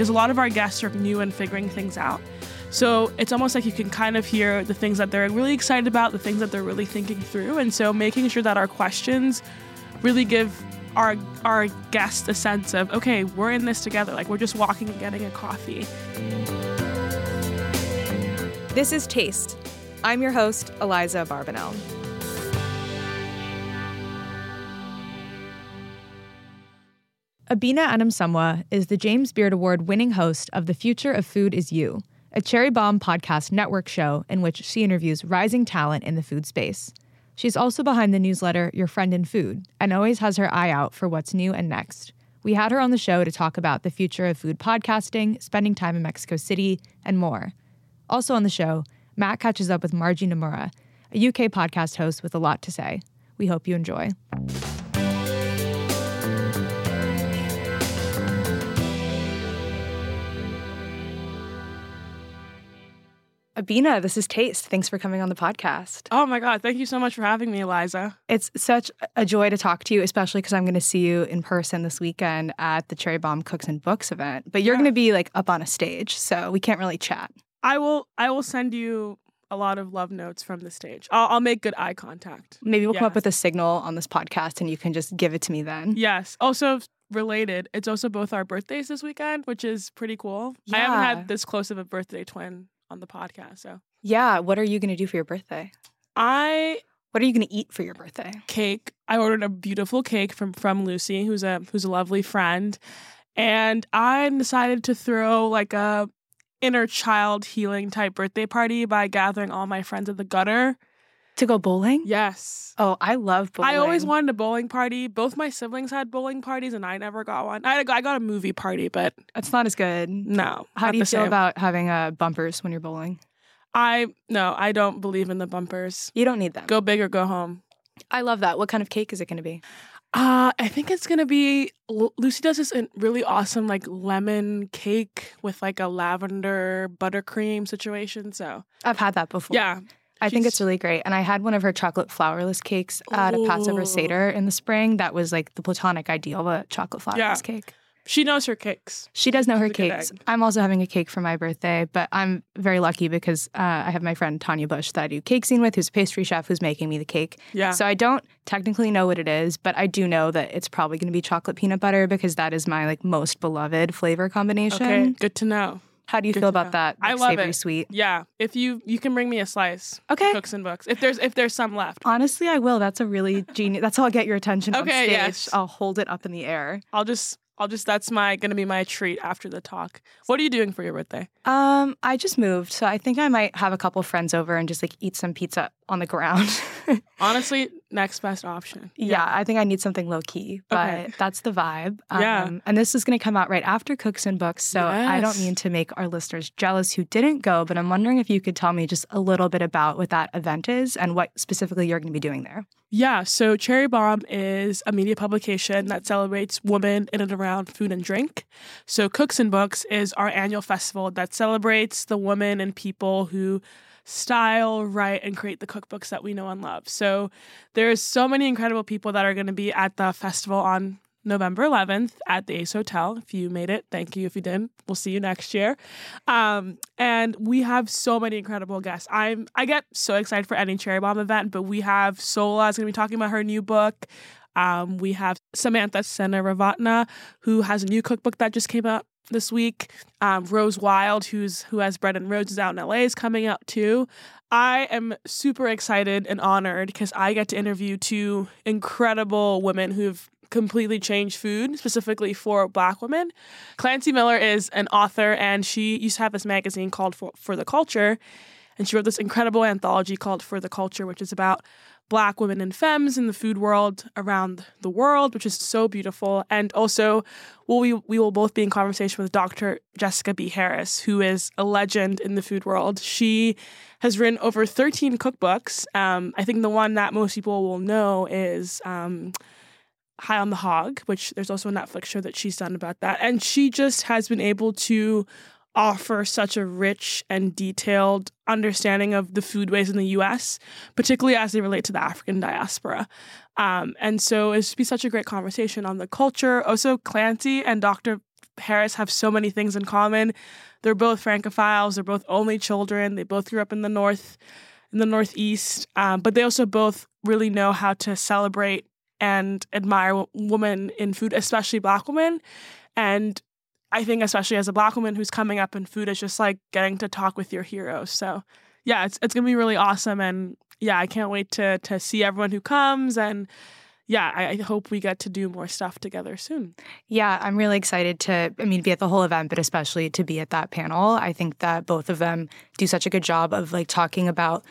because a lot of our guests are new and figuring things out. So it's almost like you can kind of hear the things that they're really excited about, the things that they're really thinking through. And so making sure that our questions really give our our guests a sense of, okay, we're in this together. Like we're just walking and getting a coffee. This is Taste. I'm your host, Aliza Abarbanel. Abena Anim-Somuah is the James Beard Award winning host of The Future of Food Is You, a Cherry Bombe podcast network show in which she interviews rising talent in the food space. She's also behind the newsletter Your Friend in Food and always has her eye out for what's new and next. We had her on the show to talk about the future of food podcasting, spending time in Mexico City, and more. Also on the show, Matt catches up with Margie Nomura, a UK podcast host with a lot to say. We hope you enjoy. Abena, this is Taste. Thanks for coming on the podcast. Oh my God. Thank you so much for having me, Aliza. It's such a joy to talk to you, especially because I'm going to see you in person this weekend at the Cherry Bombe Cooks and Books event. But you're yeah. going to be like up on a stage, so we can't really chat. I will. I will send you a lot of love notes from the stage. I'll, I'll make good eye contact. Maybe we'll yes. come up with a signal on this podcast, and you can just give it to me then. Yes. Also, related, it's also both our birthdays this weekend, which is pretty cool. Yeah. I haven't had this close of a birthday twin on the podcast. So yeah, what are you gonna do for your birthday? I what are you gonna eat for your birthday? Cake. I ordered a beautiful cake from from Lucy, who's a who's a lovely friend, and I decided to throw like a inner child healing type birthday party by gathering all my friends at the gutter. To go bowling? Yes. Oh, I love bowling. I always wanted a bowling party. Both my siblings had bowling parties, and I never got one. I, I got a movie party, but it's not as good. No. How do you feel same. about having uh, bumpers when you're bowling? I no, I don't believe in the bumpers. You don't need them. Go big or go home. I love that. What kind of cake is it going to be? Uh, I think it's gonna be Lucy does this really awesome like lemon cake with like a lavender buttercream situation. So I've had that before. Yeah, I think it's really great. And I had one of her chocolate flourless cakes at a Passover Seder in the spring. That was like the platonic ideal of a chocolate flourless yeah. cake. She knows her cakes. She does know her cakes. I'm also having a cake for my birthday, but I'm very lucky because uh, I have my friend Tanya Bush that I do Cake Zine with, who's a pastry chef who's making me the cake. Yeah. So I don't technically know what it is, but I do know that it's probably going to be chocolate peanut butter because that is my like most beloved flavor combination. Okay, good to know. How do you Good feel about that? Like, I love savory it. Sweet. Yeah. If you you can bring me a slice. Okay. Cooks and books. If there's if there's some left. Honestly, I will. That's a really genius. That's how I'll get your attention okay, on stage. Yes. I'll hold it up in the air. I'll just I'll just that's my gonna be my treat after the talk. What are you doing for your birthday? Um, I just moved, so I think I might have a couple friends over and just like eat some pizza on the ground. Honestly, next best option. Yeah. yeah. I think I need something low key, but okay. that's the vibe. Um, yeah. And this is going to come out right after Cooks and Books, so yes. I don't mean to make our listeners jealous who didn't go, but I'm wondering if you could tell me just a little bit about what that event is and what specifically you're going to be doing there. Yeah, so Cherry Bombe is a media publication that celebrates women in and around food and drink. So Cooks and Books is our annual festival that celebrates the women and people who style, write, and create the cookbooks that we know and love. So there's so many incredible people that are going to be at the festival on November 11th at the Ace Hotel. If you made it, thank you. If you didn't, we'll see you next year. Um, and we have so many incredible guests. I'm I get so excited for any Cherry Bombe event, but we have Sola is going to be talking about her new book. Um, we have Samantha Seneviratne, who has a new cookbook that just came out this week. Um, Rose Wilde, who's who has Bread and Roses out in LA, is coming out too. I am super excited and honored because I get to interview two incredible women who've completely changed food specifically for black women. Klancy Miller is an author and she used to have this magazine called For, for the Culture and she wrote this incredible anthology called For the Culture which is about black women and femmes in the food world around the world, which is so beautiful. And also, well, we, we will both be in conversation with Dr. Jessica B. Harris, who is a legend in the food world. She has written over 13 cookbooks. Um, I think the one that most people will know is um, High on the Hog, which there's also a Netflix show that she's done about that. And she just has been able to offer such a rich and detailed understanding of the foodways in the US, particularly as they relate to the African diaspora. Um, and so it's be such a great conversation on the culture. Also, Klancy and Dr. Harris have so many things in common. They're both Francophiles, they're both only children, they both grew up in the North, in the Northeast, um, but they also both really know how to celebrate and admire women in food, especially Black women. And I think especially as a black woman who's coming up in food, it's just like getting to talk with your heroes. So yeah, it's it's gonna be really awesome, and yeah, I can't wait to to see everyone who comes and. Yeah, I, I hope we get to do more stuff together soon. Yeah, I'm really excited to, I mean, be at the whole event, but especially to be at that panel. I think that both of them do such a good job of like talking about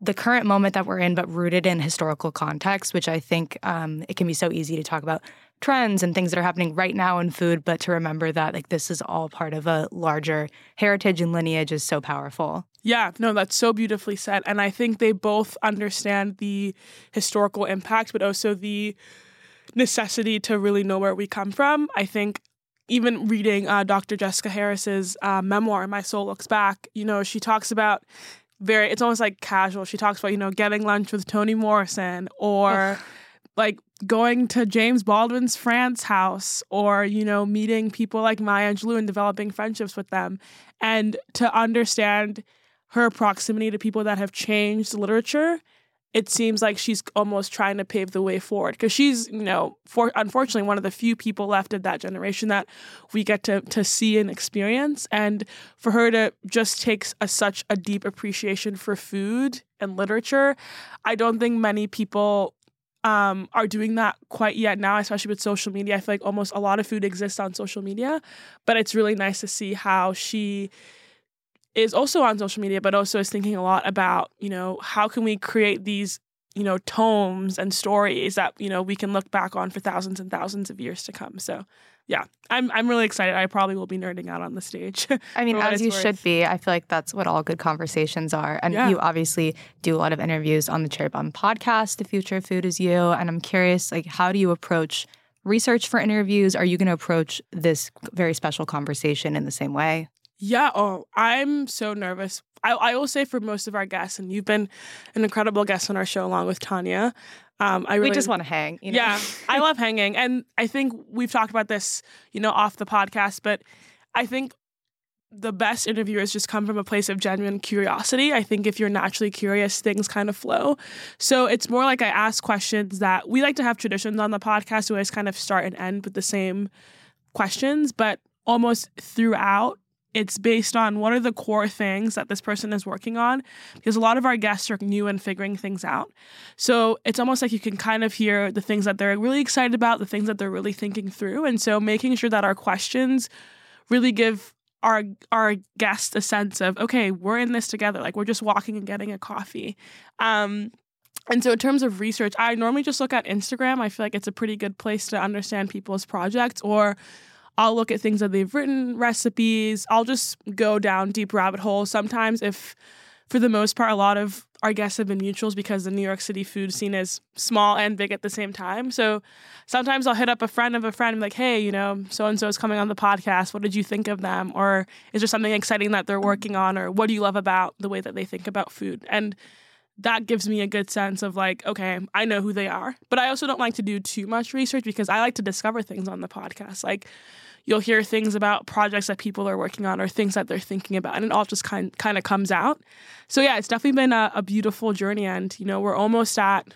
the current moment that we're in, but rooted in historical context, which I think um, it can be so easy to talk about trends and things that are happening right now in food, but to remember that like this is all part of a larger heritage and lineage is so powerful. Yeah, no, that's so beautifully said. And I think they both understand the historical impact, but also the necessity to really know where we come from. I think even reading uh, Dr. Jessica Harris's uh, memoir, My Soul Looks Back, you know, she talks about very, it's almost like casual. She talks about, you know, getting lunch with Toni Morrison or like going to James Baldwin's France house or, you know, meeting people like Maya Angelou and developing friendships with them. And to understand her proximity to people that have changed literature, it seems like she's almost trying to pave the way forward because she's, you know, for unfortunately one of the few people left of that generation that we get to to see and experience. And for her to just take a, such a deep appreciation for food and literature, I don't think many people um, are doing that quite yet now, especially with social media. I feel like almost a lot of food exists on social media, but it's really nice to see how she is also on social media, but also is thinking a lot about, you know, how can we create these, you know, tomes and stories that, you know, we can look back on for thousands and thousands of years to come. So yeah, I'm I'm really excited. I probably will be nerding out on the stage. I mean, as you worth. should be. I feel like that's what all good conversations are. And yeah. you obviously do a lot of interviews on the Cherry Bombe podcast. The future of food is you. And I'm curious, like, how do you approach research for interviews? Are you going to approach this very special conversation in the same way? Yeah. Oh, I'm so nervous. I, I will say for most of our guests, and you've been an incredible guest on our show along with Tanya. Um, I really, we just want to hang. You know? Yeah, I love hanging, and I think we've talked about this, you know, off the podcast. But I think the best interviewers just come from a place of genuine curiosity. I think if you're naturally curious, things kind of flow. So it's more like I ask questions that we like to have traditions on the podcast. We always kind of start and end with the same questions, but almost throughout it's based on what are the core things that this person is working on because a lot of our guests are new and figuring things out. So it's almost like you can kind of hear the things that they're really excited about the things that they're really thinking through. And so making sure that our questions really give our our guests a sense of okay we're in this together like we're just walking and getting a coffee. Um, and so, in terms of research, I normally just look at Instagram. I feel like it's a pretty good place to understand people's projects or I'll look at things that they've written, recipes. I'll just go down deep rabbit holes. Sometimes, if for the most part, a lot of our guests have been mutuals because the New York City food scene is small and big at the same time. So sometimes I'll hit up a friend of a friend and be like, hey, you know, so and so is coming on the podcast. What did you think of them? Or is there something exciting that they're working on? Or what do you love about the way that they think about food? And that gives me a good sense of like, okay, I know who they are. But I also don't like to do too much research because I like to discover things on the podcast. Like, you'll hear things about projects that people are working on or things that they're thinking about, and it all just kind kind of comes out. So yeah, it's definitely been a, a beautiful journey, and you know, we're almost at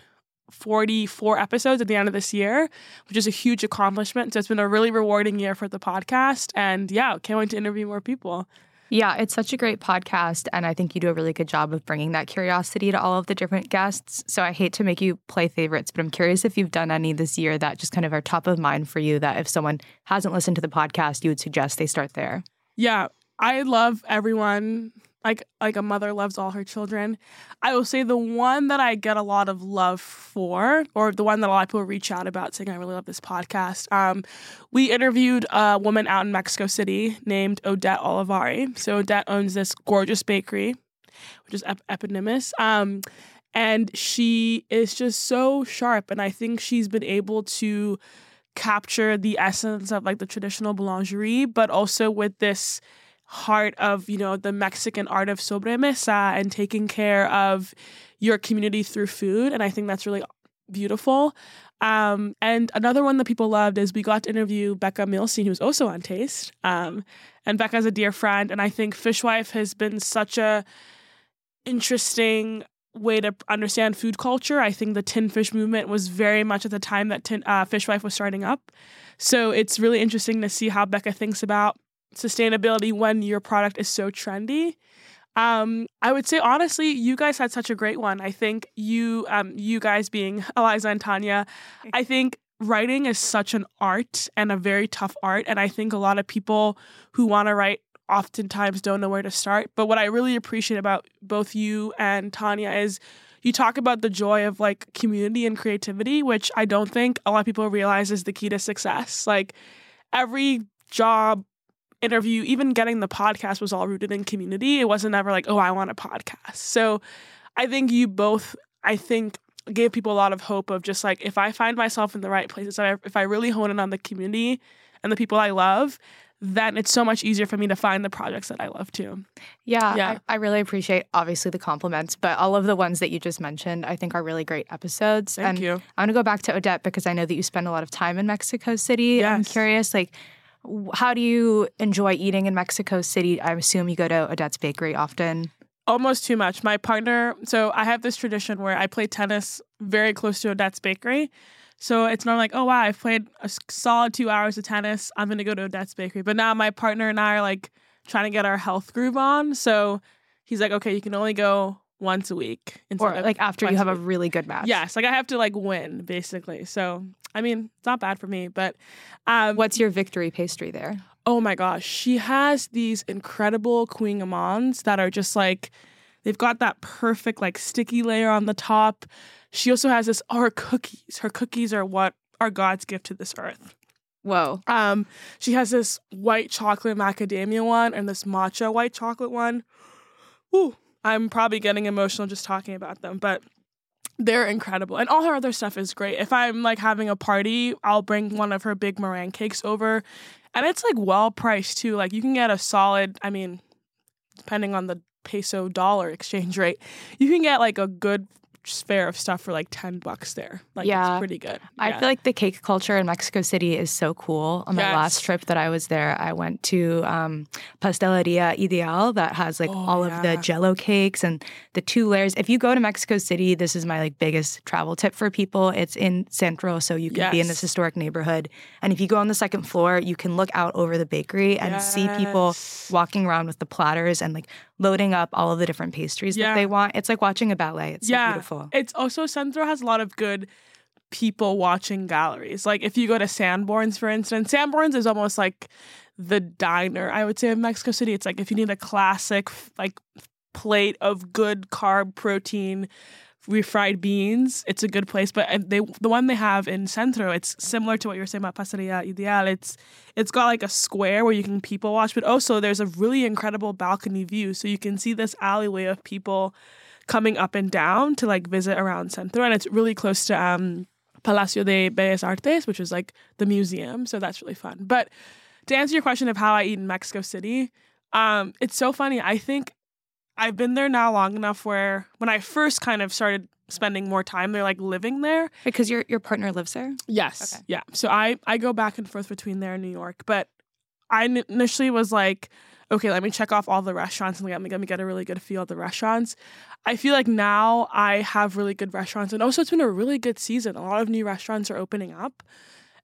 44 episodes at the end of this year, which is a huge accomplishment. So it's been a really rewarding year for the podcast. And yeah, can't wait to interview more people. Yeah, it's such a great podcast. And I think you do a really good job of bringing that curiosity to all of the different guests. So I hate to make you play favorites, but I'm curious if you've done any this year that just kind of are top of mind for you that if someone hasn't listened to the podcast, you would suggest they start there. Yeah, I love everyone like like a mother loves all her children. I will say the one that I get a lot of love for, or the one that a lot of people reach out about saying I really love this podcast. Um, we interviewed a woman out in Mexico City named Odette Olivari. So Odette owns this gorgeous bakery, which is ep- eponymous. Um, and she is just so sharp, and I think she's been able to capture the essence of like the traditional boulangerie, but also with this heart of you know the Mexican art of sobremesa and taking care of your community through food, and I think that's really beautiful. Um, and another one that people loved is we got to interview Becca Millstein, who's also on Taste. Um, and Becca's a dear friend, and I think Fishwife has been such a interesting way to understand food culture. I think the tin fish movement was very much at the time that tin, uh, Fishwife was starting up. So it's really interesting to see how Becca thinks about sustainability when your product is so trendy. Um, I would say honestly, you guys had such a great one. I think you, um, you guys being Aliza and Tanya, I think writing is such an art and a very tough art. And I think a lot of people who want to write oftentimes don't know where to start. But what I really appreciate about both you and Tanya is you talk about the joy of like community and creativity, which I don't think a lot of people realize is the key to success. Like every job interview, even getting the podcast was all rooted in community. It wasn't ever like, oh, I want a podcast. So I think you both, I think, gave people a lot of hope of just like, if I find myself in the right places, if I really hone in on the community and the people I love, then it's so much easier for me to find the projects that I love too. Yeah, yeah. I, I, really appreciate obviously the compliments, but all of the ones that you just mentioned, I think are really great episodes. Thank and you. I want to go back to Odette because I know that you spend a lot of time in Mexico City. Yes. I'm curious, like, how do you enjoy eating in Mexico City? I assume you go to Odette's Bakery often. Almost too much. My partner, so I have this tradition where I play tennis very close to Odette's Bakery. So it's not like, oh wow, I've played a solid two hours of tennis. I'm gonna go to Odette's Bakery. But now my partner and I are like trying to get our health groove on. So he's like, okay, you can only go once a week. Or like after you have a, a really good match. Yes, like I have to like win basically. So I mean, it's not bad for me. But um, what's your victory pastry there? Oh my gosh, she has these incredible kouign-amanns that are just like they've got that perfect like sticky layer on the top. She also has this, oh, her cookies. Her cookies are what are God's gift to this earth. Whoa. Um, she has this white chocolate macadamia one and this matcha white chocolate one. Ooh, I'm probably getting emotional just talking about them, but they're incredible. And all her other stuff is great. If I'm like having a party, I'll bring one of her big meringue cakes over. And it's like well priced too. Like you can get a solid, I mean, depending on the peso dollar exchange rate, you can get like a good spare of stuff for like 10 bucks there. Like yeah. it's pretty good. I yeah. feel like the cake culture in Mexico City is so cool. On my yes. last trip that I was there, I went to um, Pasteleria Ideal that has like oh, all yeah. of the jello cakes and the two layers. If you go to Mexico City, this is my like biggest travel tip for people. It's in Centro, so you can yes. be in this historic neighborhood. And if you go on the second floor, you can look out over the bakery and yes. see people walking around with the platters and like loading up all of the different pastries yeah. that they want. It's like watching a ballet. It's yeah. so beautiful. It's also Centro has a lot of good people watching galleries. Like if you go to Sanborns, for instance, Sanborns is almost like the diner, I would say, of Mexico City. It's like if you need a classic like plate of good carb protein refried beans, it's a good place. But they the one they have in Centro, it's similar to what you were saying about Pasteleria Ideal. It's it's got like a square where you can people watch, but also there's a really incredible balcony view, so you can see this alleyway of people coming up and down to like visit around Centro, and it's really close to um, Palacio de Bellas Artes, which is like the museum. So that's really fun. But to answer your question of how I eat in Mexico City, um, it's so funny. I think I've been there now long enough where when I first kind of started spending more time there, like living there. Because your your partner lives there? Yes. Okay. Yeah. So I, I go back and forth between there and New York. But I initially was like, okay, let me check off all the restaurants and let me, let me get a really good feel of the restaurants. I feel like now I have really good restaurants. And also, it's been a really good season. A lot of new restaurants are opening up.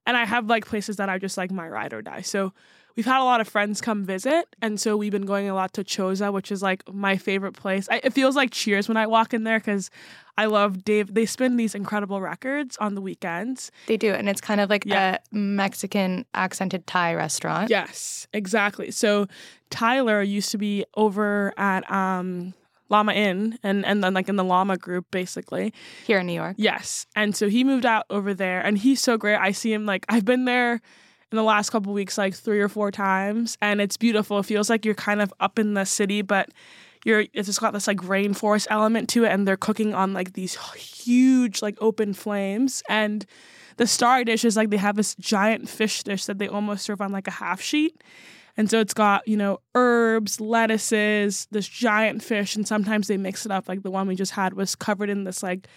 And I have like places that are just like my ride or die. So we've had a lot of friends come visit, and so we've been going a lot to Choza, which is like my favorite place. I, it feels like Cheers when I walk in there because I love Dave. They spin these incredible records on the weekends. They do, and it's kind of like Yeah. a Mexican accented Thai restaurant. Yes, exactly. So Tyler used to be over at um, Llama Inn, and and then like in the Llama group, basically. Here in New York. Yes. And so he moved out over there and he's so great. I see him like I've been there in the last couple weeks like three or four times and it's beautiful. It feels like you're kind of up in the city but you're it's just got this like rainforest element to it and they're cooking on like these huge like open flames and the star dish is like they have this giant fish dish that they almost serve on like a half sheet. And so it's got, you know, herbs, lettuces, this giant fish, and sometimes they mix it up. Like the one we just had was covered in this like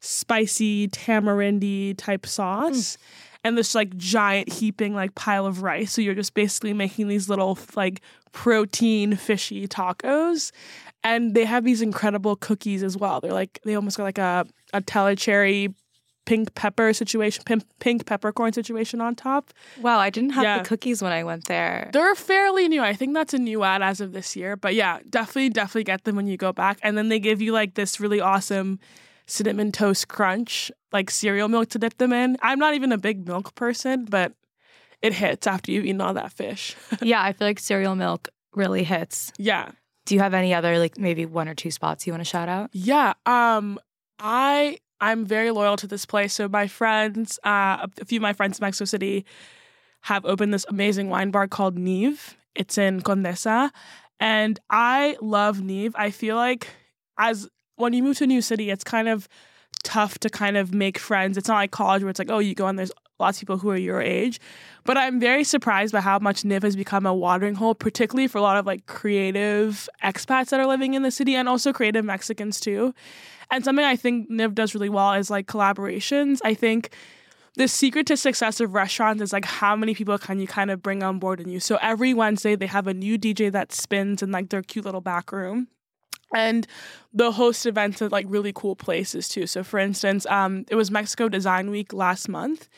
spicy tamarindy type sauce mm. And this like giant heaping like pile of rice. So you're just basically making these little like protein fishy tacos. And they have these incredible cookies as well. They're like they almost got like a a Tellicherry pink pepper situation, pink, pink peppercorn situation on top. Wow, I didn't have Yeah. the cookies when I went there. They're fairly new. I think that's a new ad as of this year. But yeah, definitely, definitely get them when you go back. And then they give you like this really awesome cinnamon toast crunch, like cereal milk to dip them in. I'm not even a big milk person, but it hits after you've eaten all that fish. yeah, I feel like cereal milk really hits. yeah. Do you have any other like maybe one or two spots you want to shout out? Yeah. Um, I I'm very loyal to this place. So my friends, uh, a few of my friends in Mexico City have opened this amazing wine bar called Neve. It's in Condesa, and I love Neve. I feel like as when you move to a new city, it's kind of tough to kind of make friends. It's not like college where it's like, oh, you go and there's lots of people who are your age. But I'm very surprised by how much Niv has become a watering hole, particularly for a lot of like creative expats that are living in the city and also creative Mexicans too. And something I think Niv does really well is like collaborations. I think the secret to success of restaurants is like how many people can you kind of bring on board in you. So every Wednesday they have a new DJ that spins in like their cute little back room. And the host events at like really cool places too. So for instance, um, it was Mexico Design Week last month.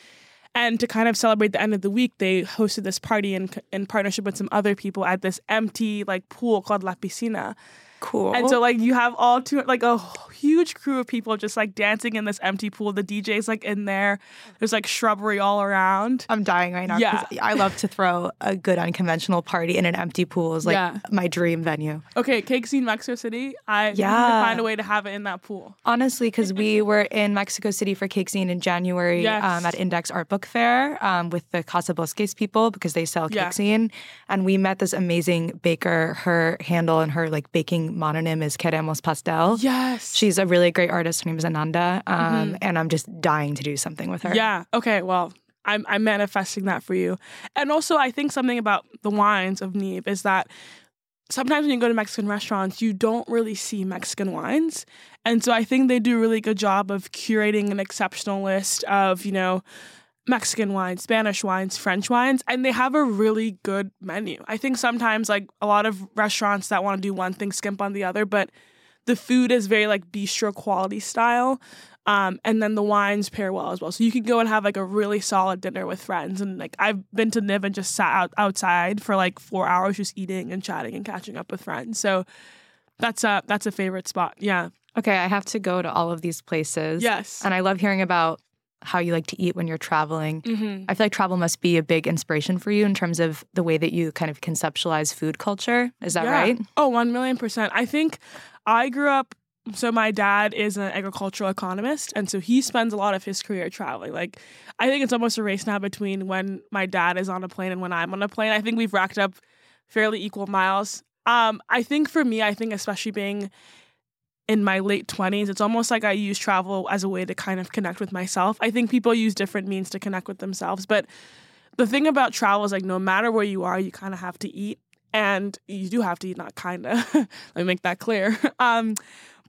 And to kind of celebrate the end of the week, they hosted this party in in partnership with some other people at this empty like pool called La Piscina. Cool. And so like you have all two like a huge crew of people just like dancing in this empty pool. The DJ's like in there. There's like shrubbery all around. I'm dying right now. 'cause I love to throw a good unconventional party in an empty pool. Is like Yeah. my dream venue. Okay, Cake Zine Mexico City. I need to Yeah. find a way to have it in that pool. Honestly, because we were in Mexico City for Cake Zine in January Yes. um, at Index Art Book Fair um, with the Casa Bosques people because they sell Cake Yeah. Zine. And we met this amazing baker. Her handle and her like baking mononym is Queremos Pastel. Yes. She's a really great artist. Her name is Ananda. Um, And I'm just dying to do something with her. Yeah. Okay. Well, I'm I'm manifesting that for you. And also, I think something about the wines of Neve is that sometimes when you go to Mexican restaurants, you don't really see Mexican wines, and so I think they do a really good job of curating an exceptional list of you know. Mexican wines, Spanish wines, French wines, and they have a really good menu. I think sometimes, like a lot of restaurants that want to do one thing skimp on the other, but the food is very like bistro quality style. Um, and then the wines pair well as well. So you can go and have like a really solid dinner with friends. And like I've been to Niv and just sat out outside for like four hours just eating and chatting and catching up with friends. So that's a that's a favorite spot. Yeah. Okay, I have to go to all of these places. Yes. And I love hearing about how you like to eat when you're traveling. Mm-hmm. I feel like travel must be a big inspiration for you in terms of the way that you kind of conceptualize food culture. Is that Yeah. right? Oh, one million percent. I think I grew up. So my dad is an agricultural economist, and so he spends a lot of his career traveling. Like, I think it's almost a race now between when my dad is on a plane and when I'm on a plane. I think we've racked up fairly equal miles. Um, I think for me, I think especially being in my late 20s, it's almost like I use travel as a way to kind of connect with myself. I think people use different means to connect with themselves, but the thing about travel is like no matter where you are, you kind of have to eat. And you do have to eat, not kind of. Let me make that clear. Um,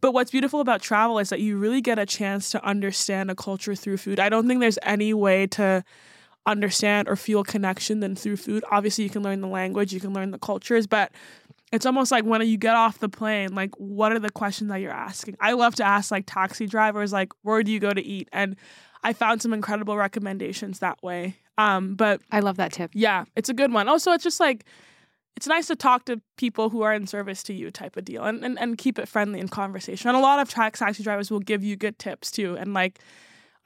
but what's beautiful about travel is that you really get a chance to understand a culture through food. I don't think there's any way to understand or feel connection than through food. Obviously, you can learn the language, you can learn the cultures, but it's almost like when you get off the plane, like what are the questions that you're asking? I love to ask like taxi drivers, like where do you go to eat? And I found some incredible recommendations that way. Um, but I love that tip. Yeah, it's a good one. Also, it's just like it's nice to talk to people who are in service to you type of deal and, and, and keep it friendly in conversation. And a lot of taxi drivers will give you good tips too. And like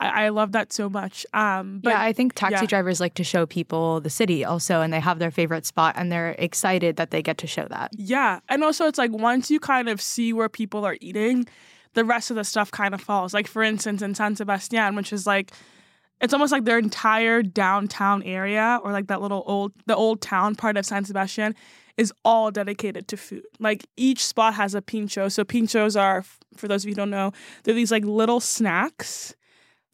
I, I love that so much. Um, but yeah, I think taxi yeah. drivers like to show people the city also, and they have their favorite spot, and they're excited that they get to show that. Yeah, and also it's like once you kind of see where people are eating, the rest of the stuff kind of falls. Like for instance, in San Sebastian, which is like it's almost like their entire downtown area or like that little old the old town part of San Sebastian is all dedicated to food. Like each spot has a pincho. So pinchos are for those of you who don't know, they're these like little snacks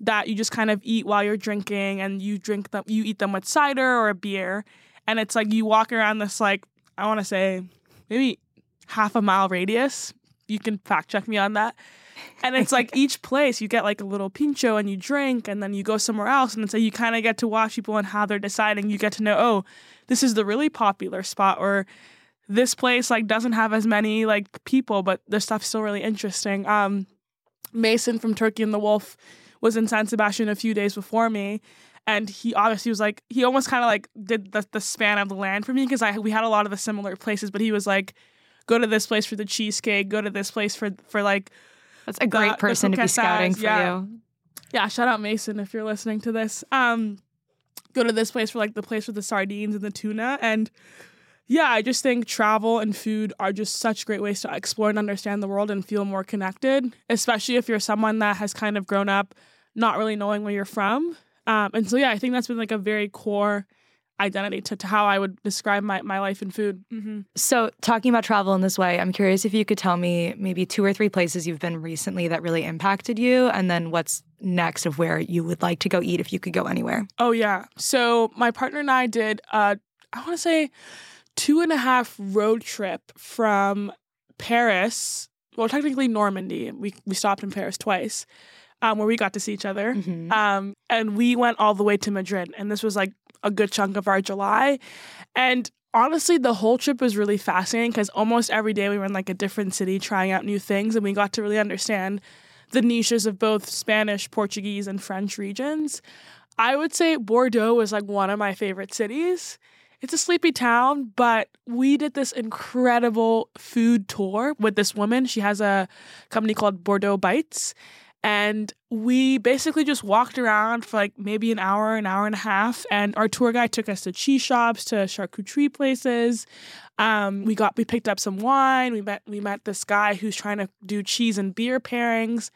that you just kind of eat while you're drinking and you drink them you eat them with cider or a beer. And it's like you walk around this like i want to say maybe half a mile radius. You can fact check me on that. And it's like each place you get like a little pincho and you drink and then you go somewhere else. And so you kind of get to watch people and how they're deciding. You get to know oh this is the really popular spot or this place like doesn't have as many like people but the stuff's still really interesting. Um mason from turkey and the wolf was in San Sebastian a few days before me. And he obviously was like, he almost kind of like did the, the span of the land for me because I we had a lot of the similar places, but he was like, go to this place for the cheesecake, go to this place for for like. That's a great the, person the to be scouting for yeah. you. Yeah, shout out Mason if you're listening to this. Um, go to this place for like the place with the sardines and the tuna and yeah, I just think travel and food are just such great ways to explore and understand the world and feel more connected, especially if you're someone that has kind of grown up not really knowing where you're from. Um, and so, yeah, I think that's been like a very core identity to, to how I would describe my, my life in food. Mm-hmm. So, talking about travel in this way, I'm curious if you could tell me maybe two or three places you've been recently that really impacted you, and then what's next of where you would like to go eat if you could go anywhere. Oh, yeah. So, my partner and I did, uh, I want to say, two and a half road trip from Paris, well, technically Normandy. We, we stopped in Paris twice. Um, where we got to see each other. Mm-hmm. Um, and we went all the way to Madrid. And this was like a good chunk of our July. And honestly, the whole trip was really fascinating because almost every day we were in like a different city trying out new things. And we got to really understand the niches of both Spanish, Portuguese, and French regions. I would say Bordeaux was like one of my favorite cities. It's a sleepy town, but we did this incredible food tour with this woman. She has a company called Bordeaux Bites. And we basically just walked around for like maybe an hour, an hour and a half. And our tour guide took us to cheese shops, to charcuterie places. Um, we got we picked up some wine. We met we met this guy who's trying to do cheese and beer pairings.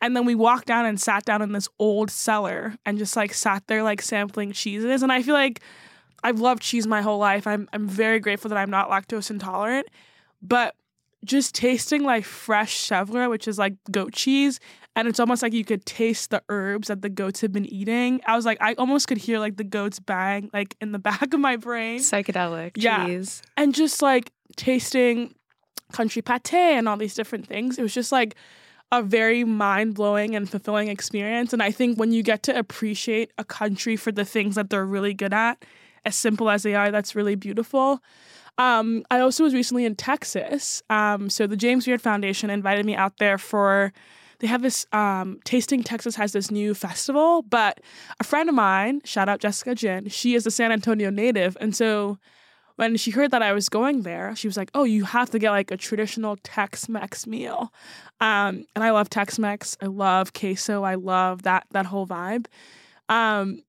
And then we walked down and sat down in this old cellar and just like sat there like sampling cheeses. And I feel like I've loved cheese my whole life. I'm I'm very grateful that I'm not lactose intolerant. But just tasting like fresh chèvre, which is like goat cheese, and it's almost like you could taste the herbs that the goats have been eating. I was like, I almost could hear like the goats bang like in the back of my brain. Psychedelic Yeah. cheese. And just like tasting country pate and all these different things. It was just like a very mind blowing and fulfilling experience. And I think when you get to appreciate a country for the things that they're really good at, as simple as they are, that's really beautiful. Um, I also was recently in Texas. Um, so the James Beard Foundation invited me out there for. They have this um, Tasting Texas has this new festival, but a friend of mine, shout out Jessica Jin, she is a San Antonio native, and so when she heard that I was going there, she was like, "Oh, you have to get like a traditional Tex-Mex meal." Um, and I love Tex-Mex. I love queso. I love that that whole vibe. Um,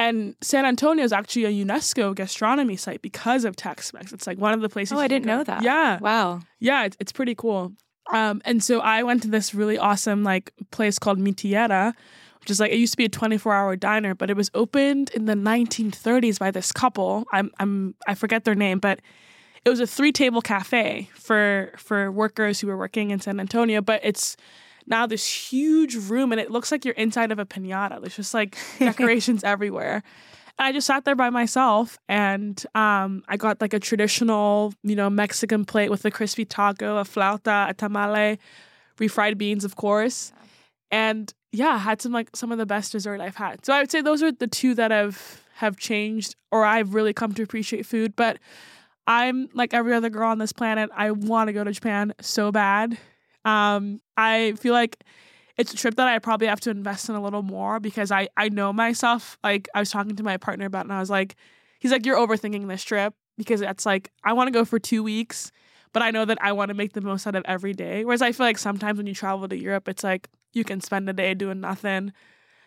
and San Antonio is actually a UNESCO gastronomy site because of Tex-Mex. It's like one of the places. Oh, I didn't go. know that. Yeah, Wow. yeah, it's, it's pretty cool. Um, and so I went to this really awesome like place called Mi Tierra, which is like it used to be a 24 hour diner, but it was opened in the 1930s by this couple. I'm I'm I forget their name, but it was a three table cafe for for workers who were working in San Antonio. But it's now this huge room, and it looks like you're inside of a pinata. There's just like decorations everywhere. And I just sat there by myself and um, I got like a traditional, you know, Mexican plate with a crispy taco, a flauta, a tamale, refried beans, of course. And yeah, had some like some of the best dessert I've had. So I would say those are the two that have have changed or I've really come to appreciate food. But I'm like every other girl on this planet. I want to go to Japan so bad. Um, I feel like it's a trip that I probably have to invest in a little more because I I know myself. Like I was talking to my partner about, it and I was like, he's like, you're overthinking this trip because it's like I want to go for two weeks, but I know that I want to make the most out of every day. Whereas I feel like sometimes when you travel to Europe, it's like you can spend a day doing nothing.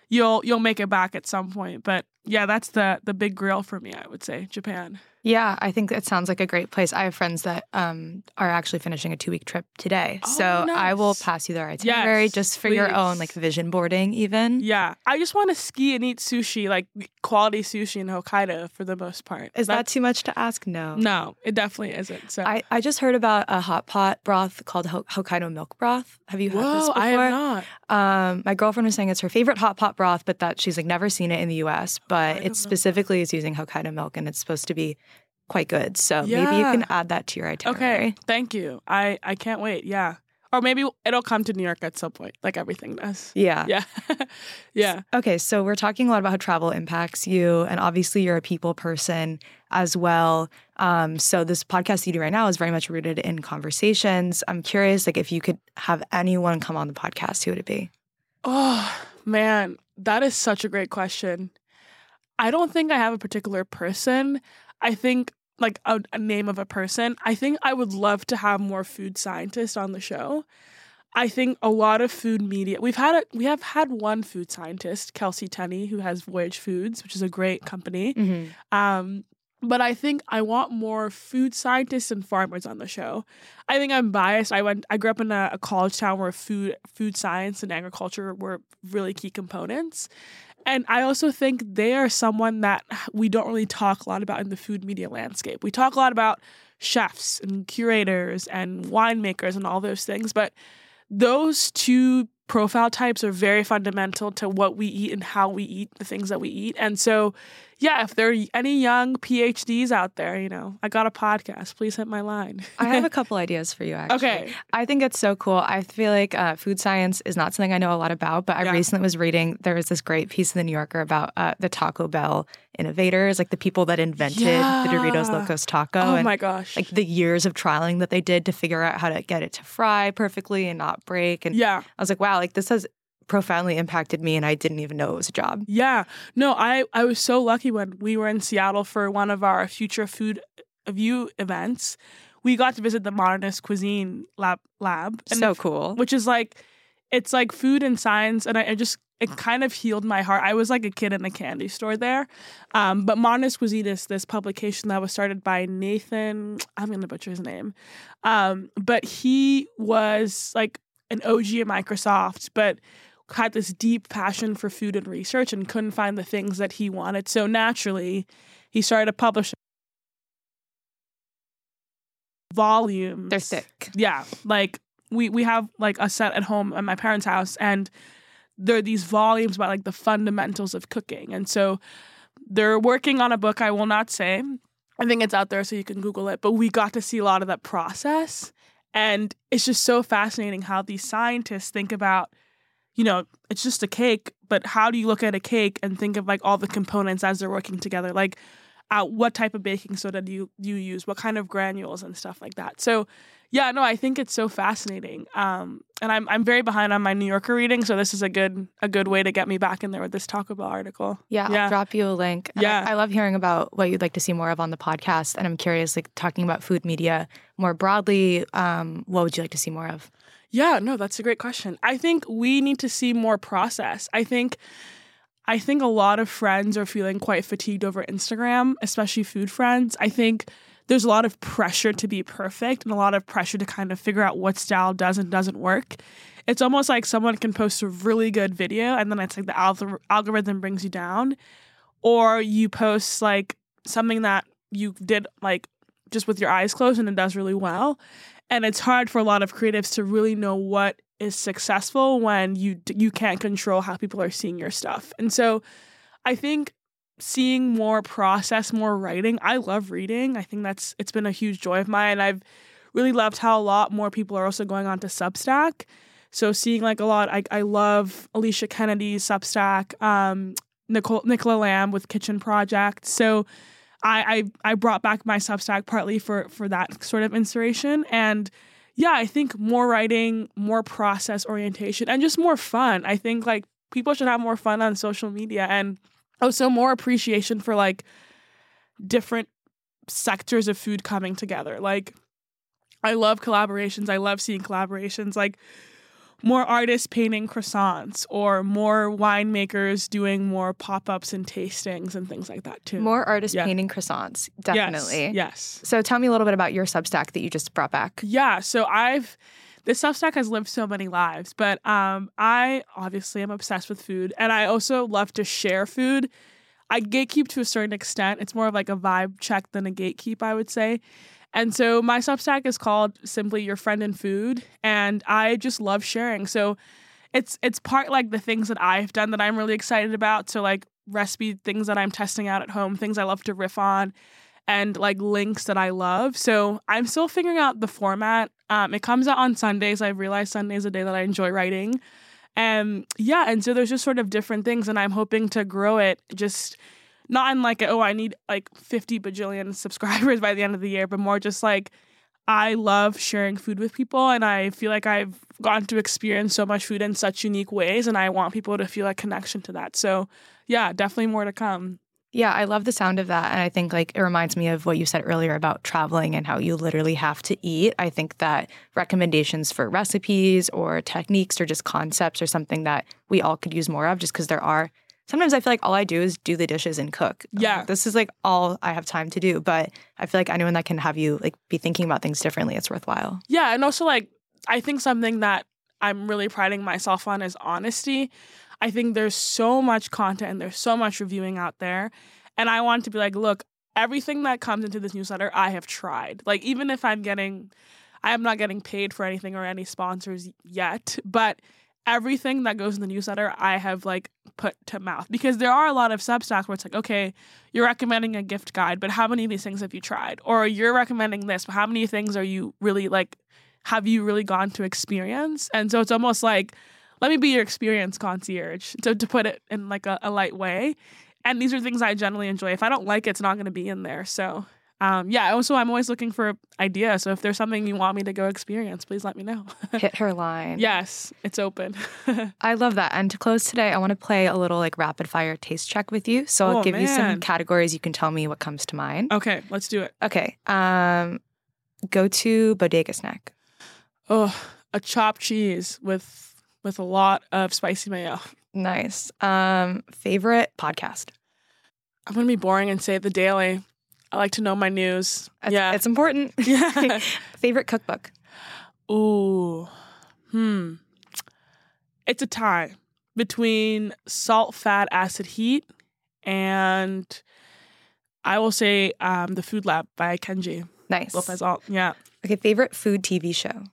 You'll you'll make it back at some point. But yeah, that's the the big grill for me. I would say Japan. Yeah, I think it sounds like a great place. I have friends that um, are actually finishing a two week trip today. Oh, so nice. I will pass you their itinerary Yes, just for your own like vision boarding, even. Yeah, I just want to ski and eat sushi, like quality sushi in Hokkaido for the most part. Is that too much to ask? No. no? It definitely isn't. So I, I just heard about a hot pot broth called Ho- Hokkaido milk broth. Have you had this before? I have not. Um, my girlfriend was saying it's her favorite hot pot broth, but that she's like never seen it in the U.S. But it specifically is using Hokkaido milk, and it's supposed to be quite good. So maybe you can add that to your itinerary. Okay, thank you. I I can't wait. Yeah, or maybe it'll come to New York at some point, like everything does. Yeah. Yeah, yeah. Okay, so we're talking a lot about how travel impacts you, and obviously you're a people person as well. Um, so this podcast you do right now is very much rooted in conversations. I'm curious, like, if you could have anyone come on the podcast, who would it be? Oh man, that is such a great question. I don't think I have a particular person. I think like a, a name of a person. I think I would love to have more food scientists on the show. I think a lot of food media. We've had a, we have had one food scientist, Kelsey Tenney, who has Voyage Foods, which is a great company. Mm-hmm. Um, but I think I want more food scientists and farmers on the show. I think I'm biased. I went. I grew up in a, a college town where food, food science, and agriculture were really key components. And I also think they are someone that we don't really talk a lot about in the food media landscape. We talk a lot about chefs and curators and winemakers and all those things, but those two profile types are very fundamental to what we eat and how we eat the things that we eat. And so, yeah, if there are any young PhDs out there, you know, I got a podcast. Please hit my line. I have a couple ideas for you, actually. okay. I think it's so cool. I feel like uh, food science is not something I know a lot about, but I Yeah. recently was reading, there was this great piece in the New Yorker about uh, the Taco Bell innovators, like the people that invented the Doritos Locos Taco. Oh and my gosh. like the years of trialing that they did to figure out how to get it to fry perfectly and not break. And yeah. I was like, wow, like this has profoundly impacted me and I didn't even know it was a job. Yeah. No, I I was so lucky when we were in Seattle for one of our future food view events. We got to visit the modernist cuisine lab lab. And so cool. which is like it's like food and science and I, I just it kind of healed my heart i was like a kid in a candy store there um, but modernist cuisine is this publication that was started by nathan i'm gonna butcher his name um, but he was like an og at microsoft but had this deep passion for food and research and couldn't find the things that he wanted. So naturally he started to publish volumes. They're thick. yeah like we we have like a set at home at my parents house and there are these volumes about like the fundamentals of cooking. And so they're working on a book i will not say. I think it's out there so you can google it. But we got to see a lot of that process and it's just so fascinating how these scientists think about you know it's just a cake but how do you look at a cake and think of like all the components as they're working together like uh, what type of baking soda do you you use what kind of granules and stuff like that so yeah no i think it's so fascinating um, and I'm, I'm very behind on my new yorker reading so this is a good a good way to get me back in there with this taco bell article Yeah, Yeah. I'll drop you a link. And I- Yeah. I, love hearing about what you'd like to see more of on the podcast. And I'm curious, like talking about food media more broadly, um, what would you like to see more of? Yeah, no, that's a great question. I think we need to see more process. I think I think a lot of friends are feeling quite fatigued over Instagram, especially food friends. I think there's a lot of pressure to be perfect and a lot of pressure to kind of figure out what style does and doesn't work. It's almost like someone can post a really good video and then it's like the algor- algorithm brings you down or you post like something that you did like just with your eyes closed and it does really well and it's hard for a lot of creatives to really know what is successful when you you can't control how people are seeing your stuff. And so I think seeing more process, more writing. I love reading. I think that's it's been a huge joy of mine. I've really loved how a lot more people are also going on to Substack. So seeing like a lot, I, I love Alicia Kennedy's Substack, um, Nicole, Nicola Lamb with Kitchen Project. So I, I I brought back my Substack partly for for that sort of inspiration and yeah, I think more writing, more process orientation, and just more fun. I think like people should have more fun on social media and also more appreciation for like different sectors of food coming together. Like I love collaborations. I love seeing collaborations. Like more artists painting croissants or more winemakers doing more pop-ups and tastings and things like that too. More artists Yeah. painting croissants, definitely. Yes. yes. So tell me a little bit about your Substack that you just brought back. Yeah, so I've this Substack has lived so many lives, but um, I obviously am obsessed with food, and I also love to share food. I gatekeep to a certain extent. It's more of like a vibe check than a gatekeep, I would say. And so my Substack is called simply Your Friend in Food, and I just love sharing. So it's it's part like the things that I've done that I'm really excited about. So like recipe things that I'm testing out at home, things I love to riff on, and like links that I love. So I'm still figuring out the format. Um, it comes out on Sundays. I realize Sunday is a day that I enjoy writing. And yeah, and so there's just sort of different things, and I'm hoping to grow it just not in like, oh, I need like 50 bajillion subscribers by the end of the year, but more just like, I love sharing food with people, and I feel like I've gotten to experience so much food in such unique ways, and I want people to feel a connection to that. So, yeah, definitely more to come. Yeah, I love the sound of that. And I think like it reminds me of what you said earlier about traveling and how you literally have to eat. I think that recommendations for recipes or techniques or just concepts are something that we all could use more of just because there are sometimes I feel like all I do is do the dishes and cook. Um, yeah. like, this is like all I have time to do. But I feel like anyone that can have you like be thinking about things differently, it's worthwhile. Yeah, and also like I think something that I'm really priding myself on is honesty. I think there's so much content and there's so much reviewing out there. And I want to be like, look, everything that comes into this newsletter, I have tried. Like even if I'm getting I am not getting paid for anything or any sponsors yet, but everything that goes in the newsletter I have like put to mouth because there are a lot of Substacks where it's like, okay, you're recommending a gift guide, but how many of these things have you tried? Or you're recommending this, but how many things are you really like have you really gone to experience? And so it's almost like, let me be your experience concierge, to, to put it in like a, a light way. And these are things I generally enjoy. If I don't like it, it's not going to be in there. So, um, yeah, also, I'm always looking for ideas. So if there's something you want me to go experience, please let me know. Hit her line. yes, it's open. I love that. And to close today, I want to play a little like rapid fire taste check with you. So I'll Oh, give you some categories. You can tell me what comes to mind. okay, let's do it. Okay. Um, go to bodega snack. Oh, a chopped cheese with with a lot of spicy mayo. Nice. Um, favorite podcast. I'm gonna be boring and say the daily. I like to know my news. It's, yeah. it's important. yeah. favorite cookbook. Ooh. Hmm. It's a tie between salt, fat, acid, heat, and I will say um, the Food Lab by Kenji Nice. Lopez Alt. Yeah. Okay. Favorite food TV show.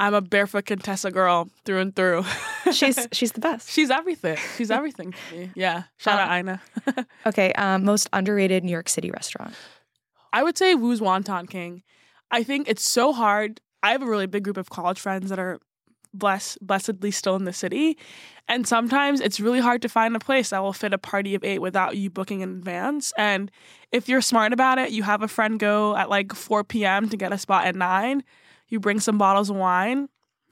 I'm a barefoot Contessa girl through and through. She's she's the best. she's everything. She's everything to me. Yeah. Shout out Uh, Ina. Okay. Um, most underrated New York City restaurant. I would say Wu's Wonton King. I think it's so hard. I have a really big group of college friends that are blessed, blessedly still in the city. And sometimes it's really hard to find a place that will fit a party of eight without you booking in advance. And if you're smart about it, you have a friend go at like 4 p.m. to get a spot at 9. You bring some bottles of wine.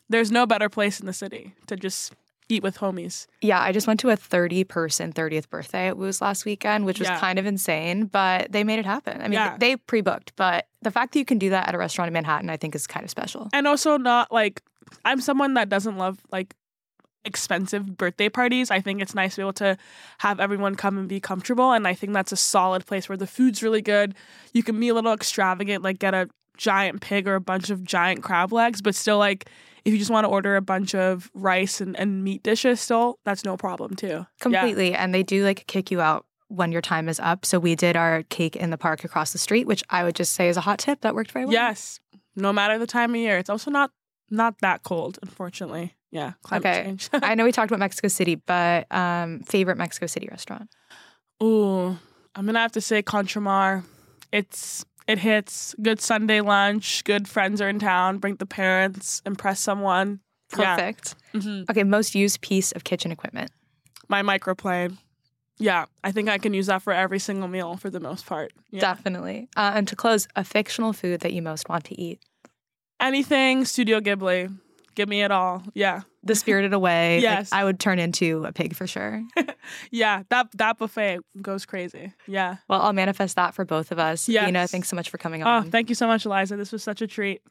There's no better place in the city to just eat with homies. Yeah, I just went to a 30 person 30th birthday at Wu's last weekend, which was Yeah. kind of insane, but they made it happen. I mean, Yeah. they pre booked, but the fact that you can do that at a restaurant in Manhattan, I think is kind of special. and also not like I'm someone that doesn't love like expensive birthday parties. I think it's nice to be able to have everyone come and be comfortable and I think that's a solid place where the food's really good. You can be a little extravagant like get a giant pig or a bunch of giant crab legs, but still like if you just want to order a bunch of rice and, and meat dishes still, that's no problem too. Yeah. Completely. And they do like kick you out when your time is up. So we did our cake in the park across the street, which I would just say is a hot tip that worked very well. Yes. No matter the time of year. It's also not not that cold, unfortunately. Yeah. Climate Okay. change. I know we talked about Mexico City, but um, favorite Mexico City restaurant. Ooh, I'm gonna have to say Contramar. It's it hits. Good Sunday lunch. Good friends are in town. Bring the parents. Impress someone. Yeah. Perfect. Mhm. Okay, most used piece of kitchen equipment. My microplane. Yeah, I think I can use that for every single meal for the most part. Yeah. Definitely. Uh, and to close, a fictional food that you most want to eat. Anything Studio Ghibli. Give me it all. Yeah. The Spirited Away. Yes. Like, I would turn into a pig for sure. yeah, that that buffet goes crazy. Yeah. Well, I'll manifest that for both of us. Yes. Dina, thanks so much for coming oh, on. Oh, thank you so much, Aliza. This was such a treat.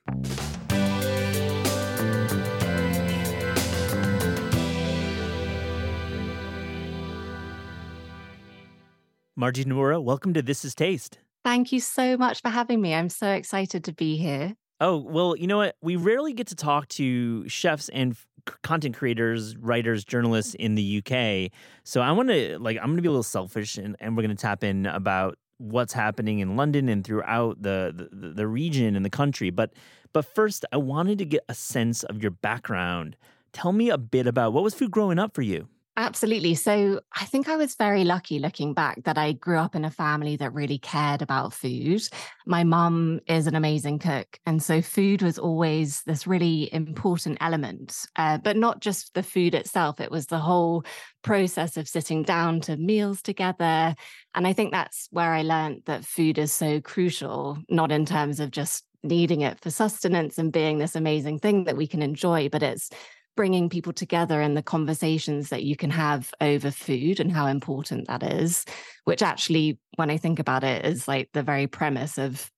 Margie Nomura, welcome to This Is Taste. Thank you so much for having me. I'm so excited to be here. Oh, well, you know what? We rarely get to talk to chefs and content creators, writers, journalists in the UK. So I want to, like, I'm going to be a little selfish and, and we're going to tap in about what's happening in London and throughout the, the, the region and the country. But, but first, I wanted to get a sense of your background. Tell me a bit about what was food growing up for you? Absolutely. So I think I was very lucky looking back that I grew up in a family that really cared about food. My mum is an amazing cook. And so food was always this really important element, uh, but not just the food itself, it was the whole process of sitting down to meals together. And I think that's where I learned that food is so crucial, not in terms of just needing it for sustenance and being this amazing thing that we can enjoy, but it's bringing people together and the conversations that you can have over food and how important that is which actually when i think about it is like the very premise of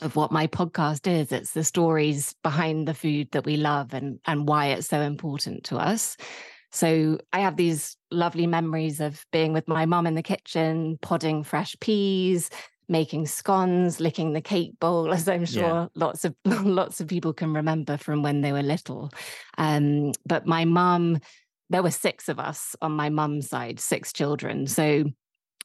of what my podcast is. It's the stories behind the food that we love and and why it's so important to us. So i have these lovely memories of being with my mum in the kitchen podding fresh peas making scones, licking the cake bowl, as I'm sure Yeah. lots of lots of people can remember from when they were little. Um, but my mum, there were six of us on my mum's side, six children. So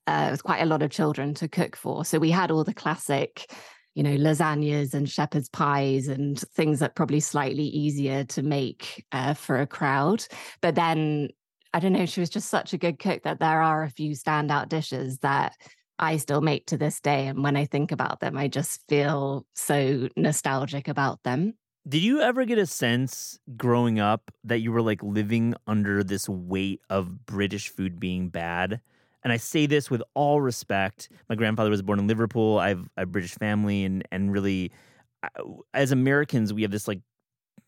uh, it was quite a lot of children to cook for. So we had all the classic, you know, lasagnas and shepherd's pies and things that probably slightly easier to make uh, for a crowd. But then I don't know, she was just such a good cook that there are a few standout dishes that I still make to this day. And when I think about them, I just feel so nostalgic about them. Did you ever get a sense growing up that you were like living under this weight of British food being bad? And I say this with all respect. My grandfather was born in Liverpool. I've a British family, and and really, as Americans, we have this like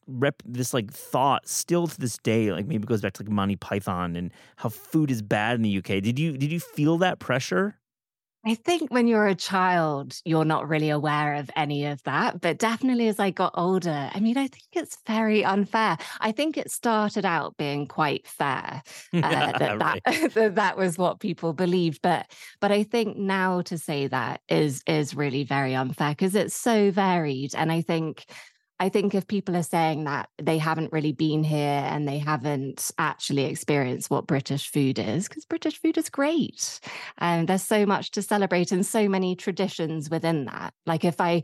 rep this like thought still to this day. Like maybe it goes back to like Monty Python and how food is bad in the UK. Did you did you feel that pressure? I think when you're a child, you're not really aware of any of that. But definitely as I got older, I mean, I think it's very unfair. I think it started out being quite fair. uh, that, Right. that, that that was what people believed but but i think now to say that is is really very unfair because it's so varied and i think i think if people are saying that they haven't really been here and they haven't actually experienced what british food is because british food is great. And there's so much to celebrate and so many traditions within that. Like if i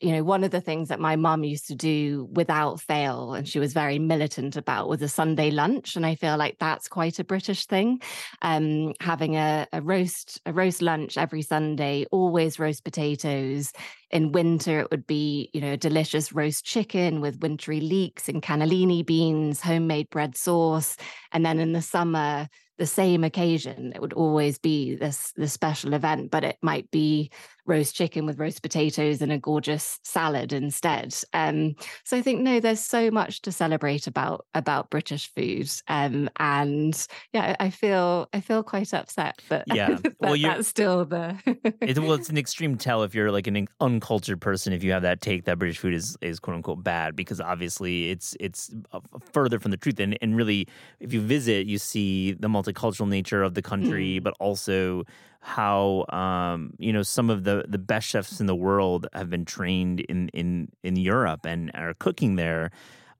you know, one of the things that my mum used to do without fail, and she was very militant about, was a Sunday lunch. And I feel like that's quite a British thing. Um, having a, a roast, a roast lunch every Sunday, always roast potatoes. In winter, it would be, you know, delicious roast chicken with wintry leeks and cannellini beans, homemade bread sauce. And then in the summer, the same occasion, it would always be this this special event, but it might be roast chicken with roast potatoes and a gorgeous salad instead. Um, so I think no, there's so much to celebrate about about British food, um, and yeah, I feel I feel quite upset that, Yeah. that Well, that's still the It, well, it's an extreme tell if you're like an uncultured person if you have that take that British food is, is quote unquote bad because obviously it's it's uh, further from the truth and and really if you visit you see the multicultural nature of the country Mm. but also how um you know some of the the best chefs in the world have been trained in in in Europe and are cooking there.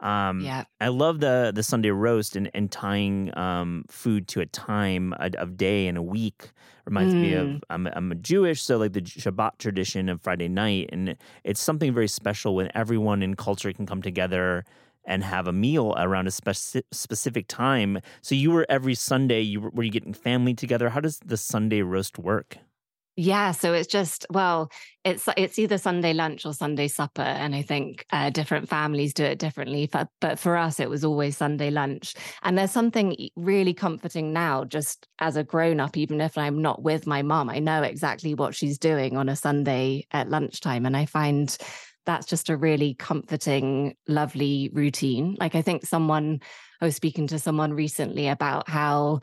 Um, yeah I love the the Sunday roast and, and tying um, food to a time of, day and a week reminds me of Mm. I'm, I'm a Jewish, so like the Shabbat tradition of Friday night, and it's something very special when everyone in culture can come together and have a meal around a speci- specific time. So you were every Sunday. You were, were you getting family together? How does the Sunday roast work? Yeah, so it's just well, it's it's either Sunday lunch or Sunday supper, and I think uh, different families do it differently. But but for us, it was always Sunday lunch, and there's something really comforting now. Just as a grown up, even if I'm not with my mom, I know exactly what she's doing on a Sunday at lunchtime, and I find that's just a really comforting, lovely routine. Like I think someone I was speaking to someone recently about how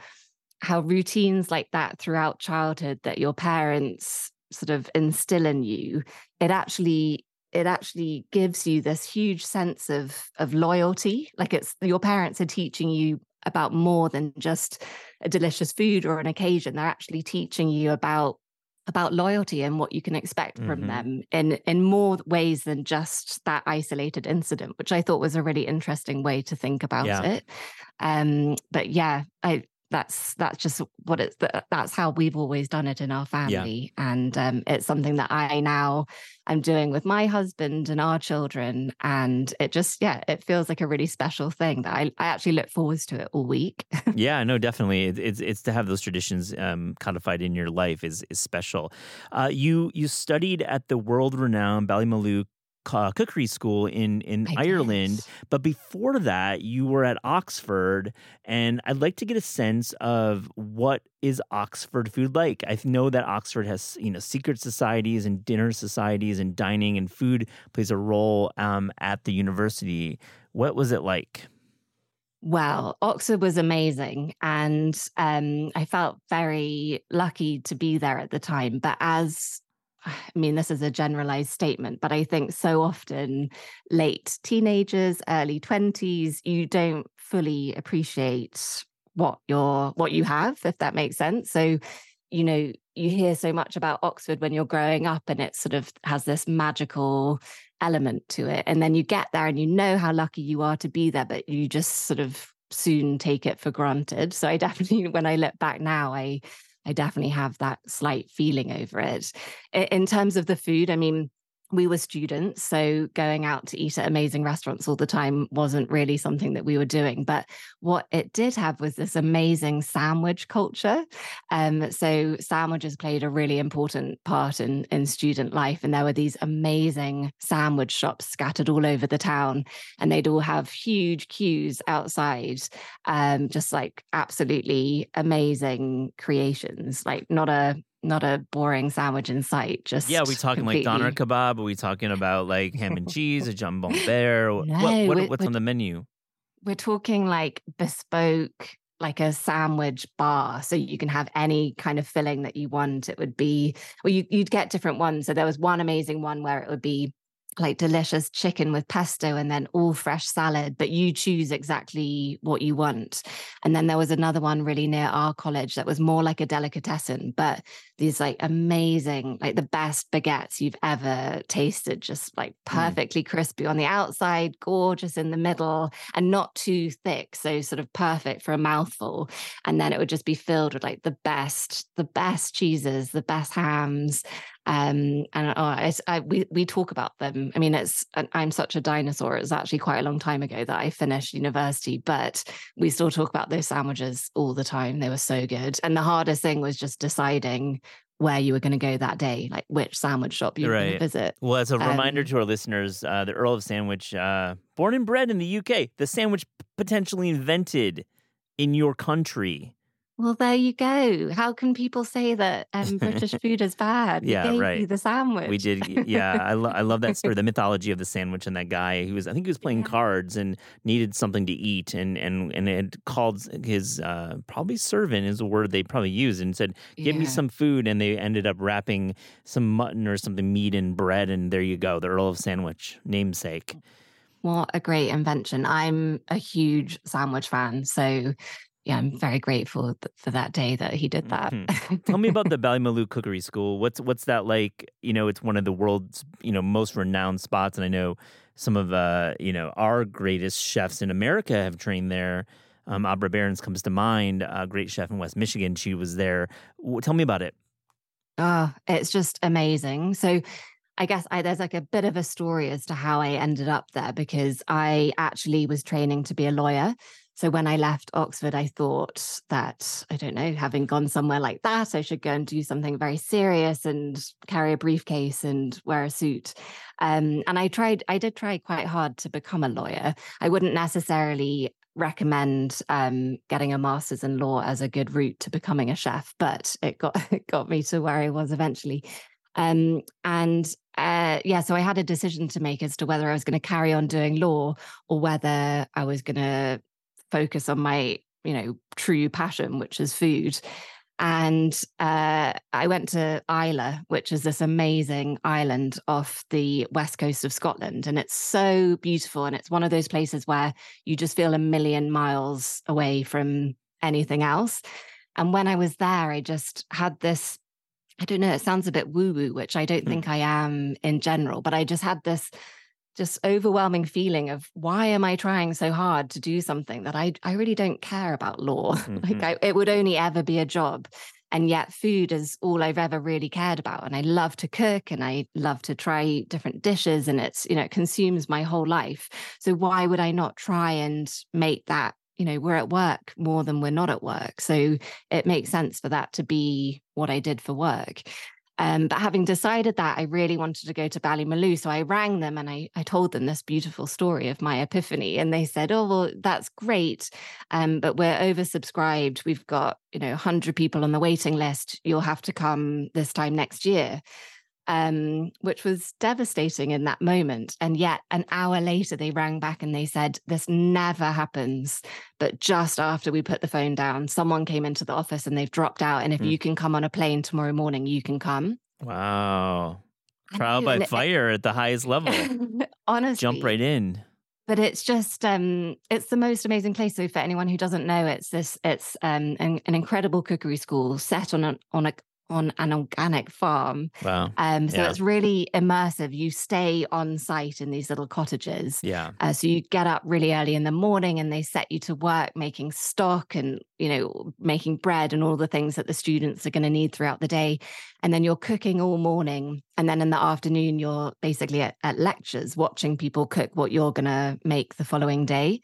how routines like that throughout childhood that your parents sort of instill in you it actually it actually gives you this huge sense of of loyalty like it's your parents are teaching you about more than just a delicious food or an occasion they're actually teaching you about about loyalty and what you can expect mm-hmm. from them in in more ways than just that isolated incident which i thought was a really interesting way to think about yeah. it um but yeah i that's that's just what it's that's how we've always done it in our family. Yeah. and um, it's something that i now i'm doing with my husband and our children. And it just yeah it feels like a really special thing that i, I actually look forward to it all week. Yeah no definitely. It's it's to have those traditions um, codified in your life is is special. Uh, you you studied at the world renowned ballymaloe uh, cookery school in in I Ireland. Guess. But before that, you were at Oxford, and I'd like to get a sense of what is Oxford food like. I know that Oxford has you know secret societies and dinner societies and dining and food plays a role um, at the university. What was it like? Well, Oxford was amazing, and um, I felt very lucky to be there at the time. But as I mean, this is a generalized statement, but I think so often late teenagers, early 20s, you don't fully appreciate what you're what you have, if that makes sense. So, you know, you hear so much about Oxford when you're growing up and it sort of has this magical element to it. And then you get there and you know how lucky you are to be there, but you just sort of soon take it for granted. So I definitely, when I look back now, I I definitely have that slight feeling over it. In terms of the food, I mean, we were students, so going out to eat at amazing restaurants all the time wasn't really something that we were doing. But what it did have was this amazing sandwich culture. Um, so sandwiches played a really important part in in student life, and there were these amazing sandwich shops scattered all over the town, and they'd all have huge queues outside, um, just like absolutely amazing creations. Like not a not a boring sandwich in sight. Just yeah, we talking completely... like doner kebab? Are we talking about like ham and cheese, a jambon bear? no, what, what, what's on the menu? We're talking like bespoke, like a sandwich bar, so you can have any kind of filling that you want. It would be, well, you, you'd get different ones. So there was one amazing one where it would be like delicious chicken with pesto and then all fresh salad, but you choose exactly what you want. And then there was another one really near our college that was more like a delicatessen, but these like amazing, like the best baguettes you've ever tasted, just like mm. perfectly mm. crispy on the outside, gorgeous in the middle, and not too thick. So sort of perfect for a mouthful. And then it would just be filled with like the best, the best cheeses, the best hams. Um, and oh, I, we we talk about them. I mean, it's I'm such a dinosaur. It's actually quite a long time ago that I finished university, but we still talk about those sandwiches all the time. They were so good. And the hardest thing was just deciding where you were going to go that day, like which sandwich shop you were right. going to visit. Well, as a um, reminder to our listeners, uh, the Earl of Sandwich, uh, born and bred in the UK, the sandwich potentially invented in your country. Well, there you go. How can people say that um, British food is bad? yeah, right. the sandwich. We did. Yeah, I, lo- I love that story. The mythology of the sandwich and that guy who was, I think he was playing yeah. cards and needed something to eat, and and and it called his uh, probably servant is a word they probably used, and said, "Give yeah. me some food," and they ended up wrapping some mutton or something meat in bread, and there you go, the Earl of Sandwich namesake. What a great invention. I'm a huge sandwich fan. So yeah, I'm very grateful for that day that he did that. Mm-hmm. Tell me about the Ballymaloe Cookery School. What's what's that like? You know, it's one of the world's you know most renowned spots, and I know some of uh you know our greatest chefs in America have trained there. Um, Abra Berens comes to mind, a great chef in West Michigan. She was there. Tell me about it. Oh, it's just amazing. So I guess I, there's like a bit of a story as to how I ended up there because I actually was training to be a lawyer. So when I left Oxford, I thought that, I don't know, having gone somewhere like that, I should go and do something very serious and carry a briefcase and wear a suit. Um, and I tried, I did try quite hard to become a lawyer. I wouldn't necessarily recommend um, getting a master's in law as a good route to becoming a chef, but it got it got me to where I was eventually. Um, and uh, yeah, so I had a decision to make as to whether I was going to carry on doing law or whether I was going to focus on my, you know, true passion, which is food. And uh, I went to Islay, which is this amazing island off the west coast of Scotland. And it's so beautiful. And it's one of those places where you just feel a million miles away from anything else. And when I was there, I just had this I don't know, it sounds a bit woo woo, which I don't mm. think I am in general, but I just had this just overwhelming feeling of why am I trying so hard to do something that I I really don't care about law. Mm-hmm. like I, it would only ever be a job. And yet food is all I've ever really cared about. And I love to cook and I love to try different dishes and it's, you know, it consumes my whole life. So why would I not try and make that, you know, we're at work more than we're not at work. So it makes sense for that to be what I did for work. Um, but having decided that, I really wanted to go to Ballymaloe. So I rang them and I, I told them this beautiful story of my epiphany. And they said, Oh, well, that's great. Um, but we're oversubscribed. We've got, you know, 100 people on the waiting list. You'll have to come this time next year um, which was devastating in that moment. And yet, an hour later, they rang back and they said, This never happens. But just after we put the phone down, someone came into the office and they've dropped out. And if mm. you can come on a plane tomorrow morning, you can come. Wow. Trial by fire at the highest level. Honestly. Jump right in but it's just um it's the most amazing place so for anyone who doesn't know it's this it's um an, an incredible cookery school set on a on a on an organic farm. Wow. Um, so yeah. it's really immersive. You stay on site in these little cottages. Yeah. Uh, so you get up really early in the morning and they set you to work making stock and, you know, making bread and all the things that the students are going to need throughout the day. And then you're cooking all morning. And then in the afternoon, you're basically at, at lectures watching people cook what you're going to make the following day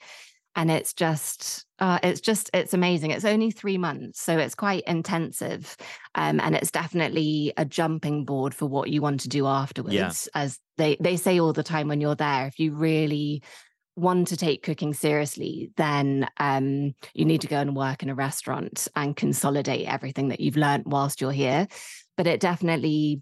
and it's just uh, it's just it's amazing it's only three months so it's quite intensive um, and it's definitely a jumping board for what you want to do afterwards yeah. as they they say all the time when you're there if you really want to take cooking seriously then um, you need to go and work in a restaurant and consolidate everything that you've learned whilst you're here but it definitely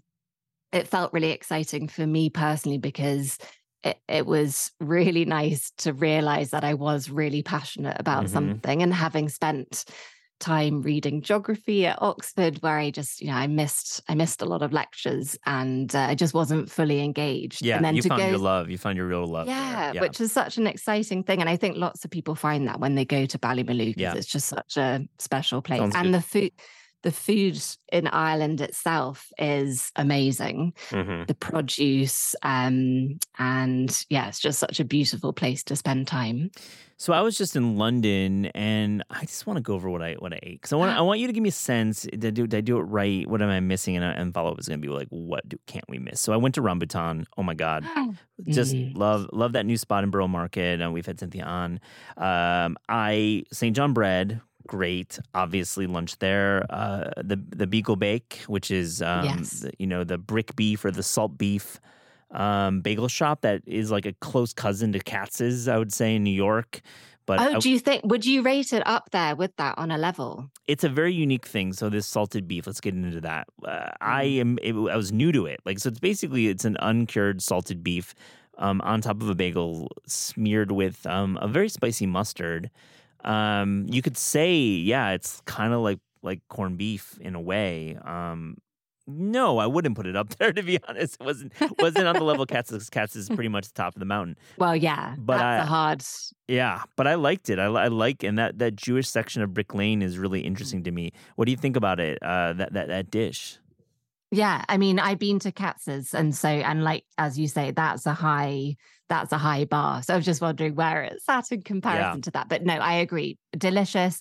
it felt really exciting for me personally because it, it, was really nice to realize that I was really passionate about mm-hmm. something and having spent time reading geography at Oxford where I just you know I missed I missed a lot of lectures and uh, I just wasn't fully engaged yeah and then you to found go, your love you found your real love yeah, yeah, which is such an exciting thing and I think lots of people find that when they go to Ballymaloe because yeah. it's just such a special place Sounds and good. the food the food in Ireland itself is amazing. Mm-hmm. The produce, um, and yeah, it's just such a beautiful place to spend time. So I was just in London, and I just want to go over what I what I ate because I want I want you to give me a sense. Did I do, did I do it right? What am I missing? And, and follow up is going to be like, what do, can't we miss? So I went to Rambutan. Oh my god, just mm. love love that new spot in Borough Market. And we've had Cynthia on. Um, I St. John bread great. Obviously, lunch there. Uh, the the Beigel Bake, which is um, yes. you know the brick beef or the salt beef um, bagel shop that is like a close cousin to Katz's, I would say in New York. But oh, I, do you think would you rate it up there with that on a level? It's a very unique thing. So this salted beef, let's get into that. Uh, I mm. am. It, I was new to it. Like so, it's basically it's an uncured salted beef um, on top of a bagel, smeared with um, a very spicy mustard. Um, you could say, yeah, it's kind of like like corned beef in a way. Um, no, I wouldn't put it up there to be honest. It wasn't wasn't on the level Katz. Katz is pretty much the top of the mountain. Well, yeah, but that's I, hard. Yeah, but I liked it. I, I like and that that Jewish section of Brick Lane is really interesting to me. What do you think about it? Uh, that that that dish. Yeah, I mean, I've been to Katz's, and so and like as you say, that's a high that's a high bar. So I was just wondering where it's at in comparison yeah. to that. But no, I agree. Delicious.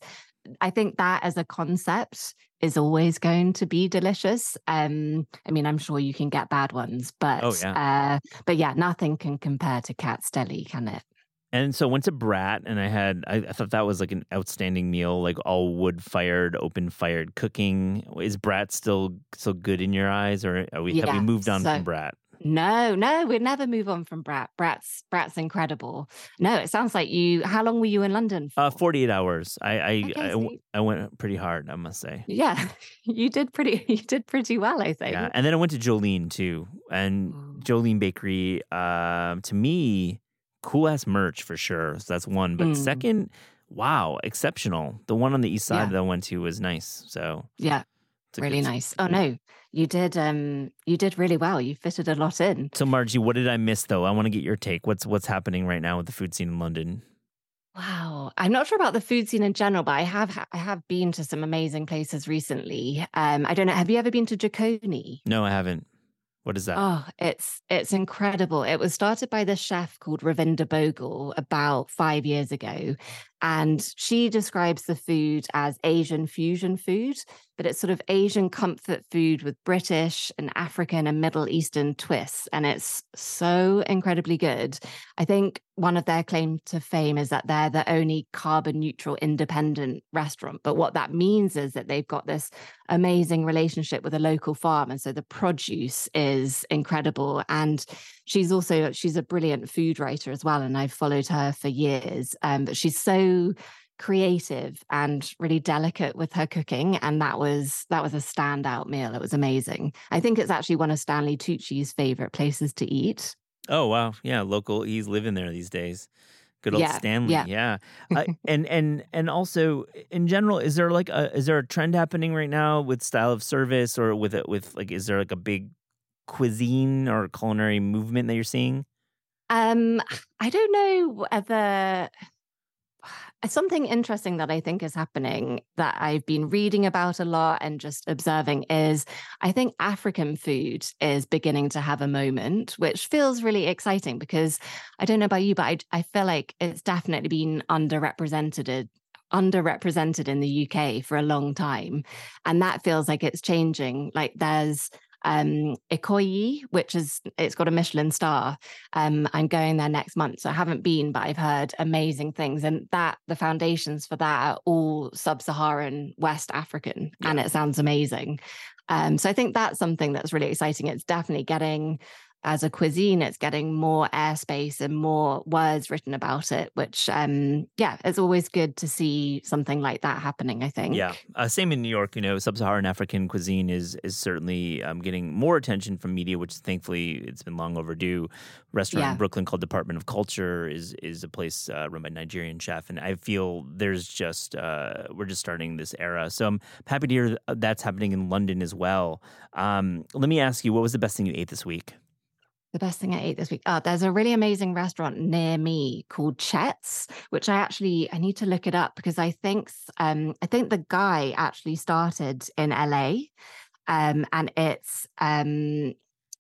I think that as a concept is always going to be delicious. Um, I mean, I'm sure you can get bad ones, but oh, yeah. Uh, but yeah, nothing can compare to Katz Deli, can it? And so I went to Brat and I had I, I thought that was like an outstanding meal, like all wood fired, open fired cooking. Is Brat still so good in your eyes, or are we have we moved on so- from Brat? No, no, we'd never move on from Brat. Brat's Brat's incredible. No, it sounds like you. How long were you in London for? Uh, forty eight hours. I I, Okay, I, so I went pretty hard, I must say. yeah, you did pretty. You did pretty well, I think. Yeah, and then I went to Jolene too, and. Jolene Bakery. Um, to me, cool ass merch for sure. So that's one. But Mm. second, wow, exceptional. The one on the east side Yeah. that I went to was nice. So Yeah, it's really nice. Oh no, you did. Um, you did really well. You fitted a lot in. So Margie, what did I miss though? I want to get your take. What's what's happening right now with the food scene in London? Wow, I'm not sure about the food scene in general, but I have I have been to some amazing places recently. Um, I don't know. Have you ever been to Jikoni? No, I haven't. What is that? Oh, it's it's incredible. It was started by this chef called Ravinder Bhogal about five years ago. And she describes the food as Asian fusion food, but it's sort of Asian comfort food with British and African and Middle Eastern twists. And it's so incredibly good. I think one of their claim to fame is that they're the only carbon neutral independent restaurant. But what that means is that they've got this amazing relationship with a local farm. And so the produce is incredible. And she's also she's a brilliant food writer as well. And I've followed her for years. Um, but she's so creative and really delicate with her cooking. And that was that was a standout meal. It was amazing. I think it's actually one of Stanley Tucci's favorite places to eat. Oh wow, yeah, local. He's living there these days. Good old Yeah, Stanley, yeah. yeah. Uh, and and and also in general, is there like a is there a trend happening right now with style of service or with it with like is there like a big cuisine or culinary movement that you're seeing? Um, I don't know whether something interesting that I think is happening that I've been reading about a lot and just observing is I think African food is beginning to have a moment, which feels really exciting because I don't know about you, but I, I feel like it's definitely been underrepresented underrepresented in the UK for a long time. And that feels like it's changing. Like there's um Ikoyi, which is it's got a Michelin star. Um, I'm going there next month. So I haven't been, but I've heard amazing things. And that the foundations for that are all sub-Saharan West African. And it sounds amazing. Um, so I think that's something that's really exciting. It's definitely getting as a cuisine, it's getting more airspace and more words written about it, which um yeah, it's always good to see something like that happening, I think. Yeah, uh, same in New York. You know, sub-Saharan African cuisine is is certainly um, getting more attention from media, which thankfully it's been long overdue. Restaurant Yeah. in Brooklyn called Department of Culture is is a place uh, run by Nigerian chef, and I feel there's just uh, we're just starting this era. So I'm happy to hear that's happening in London as well. Um, let me ask you, what was the best thing you ate this week? The best thing I ate this week. Oh, there's a really amazing restaurant near me called Chet's, which I actually I need to look it up because I think um I think the guy actually started in LA. Um and it's um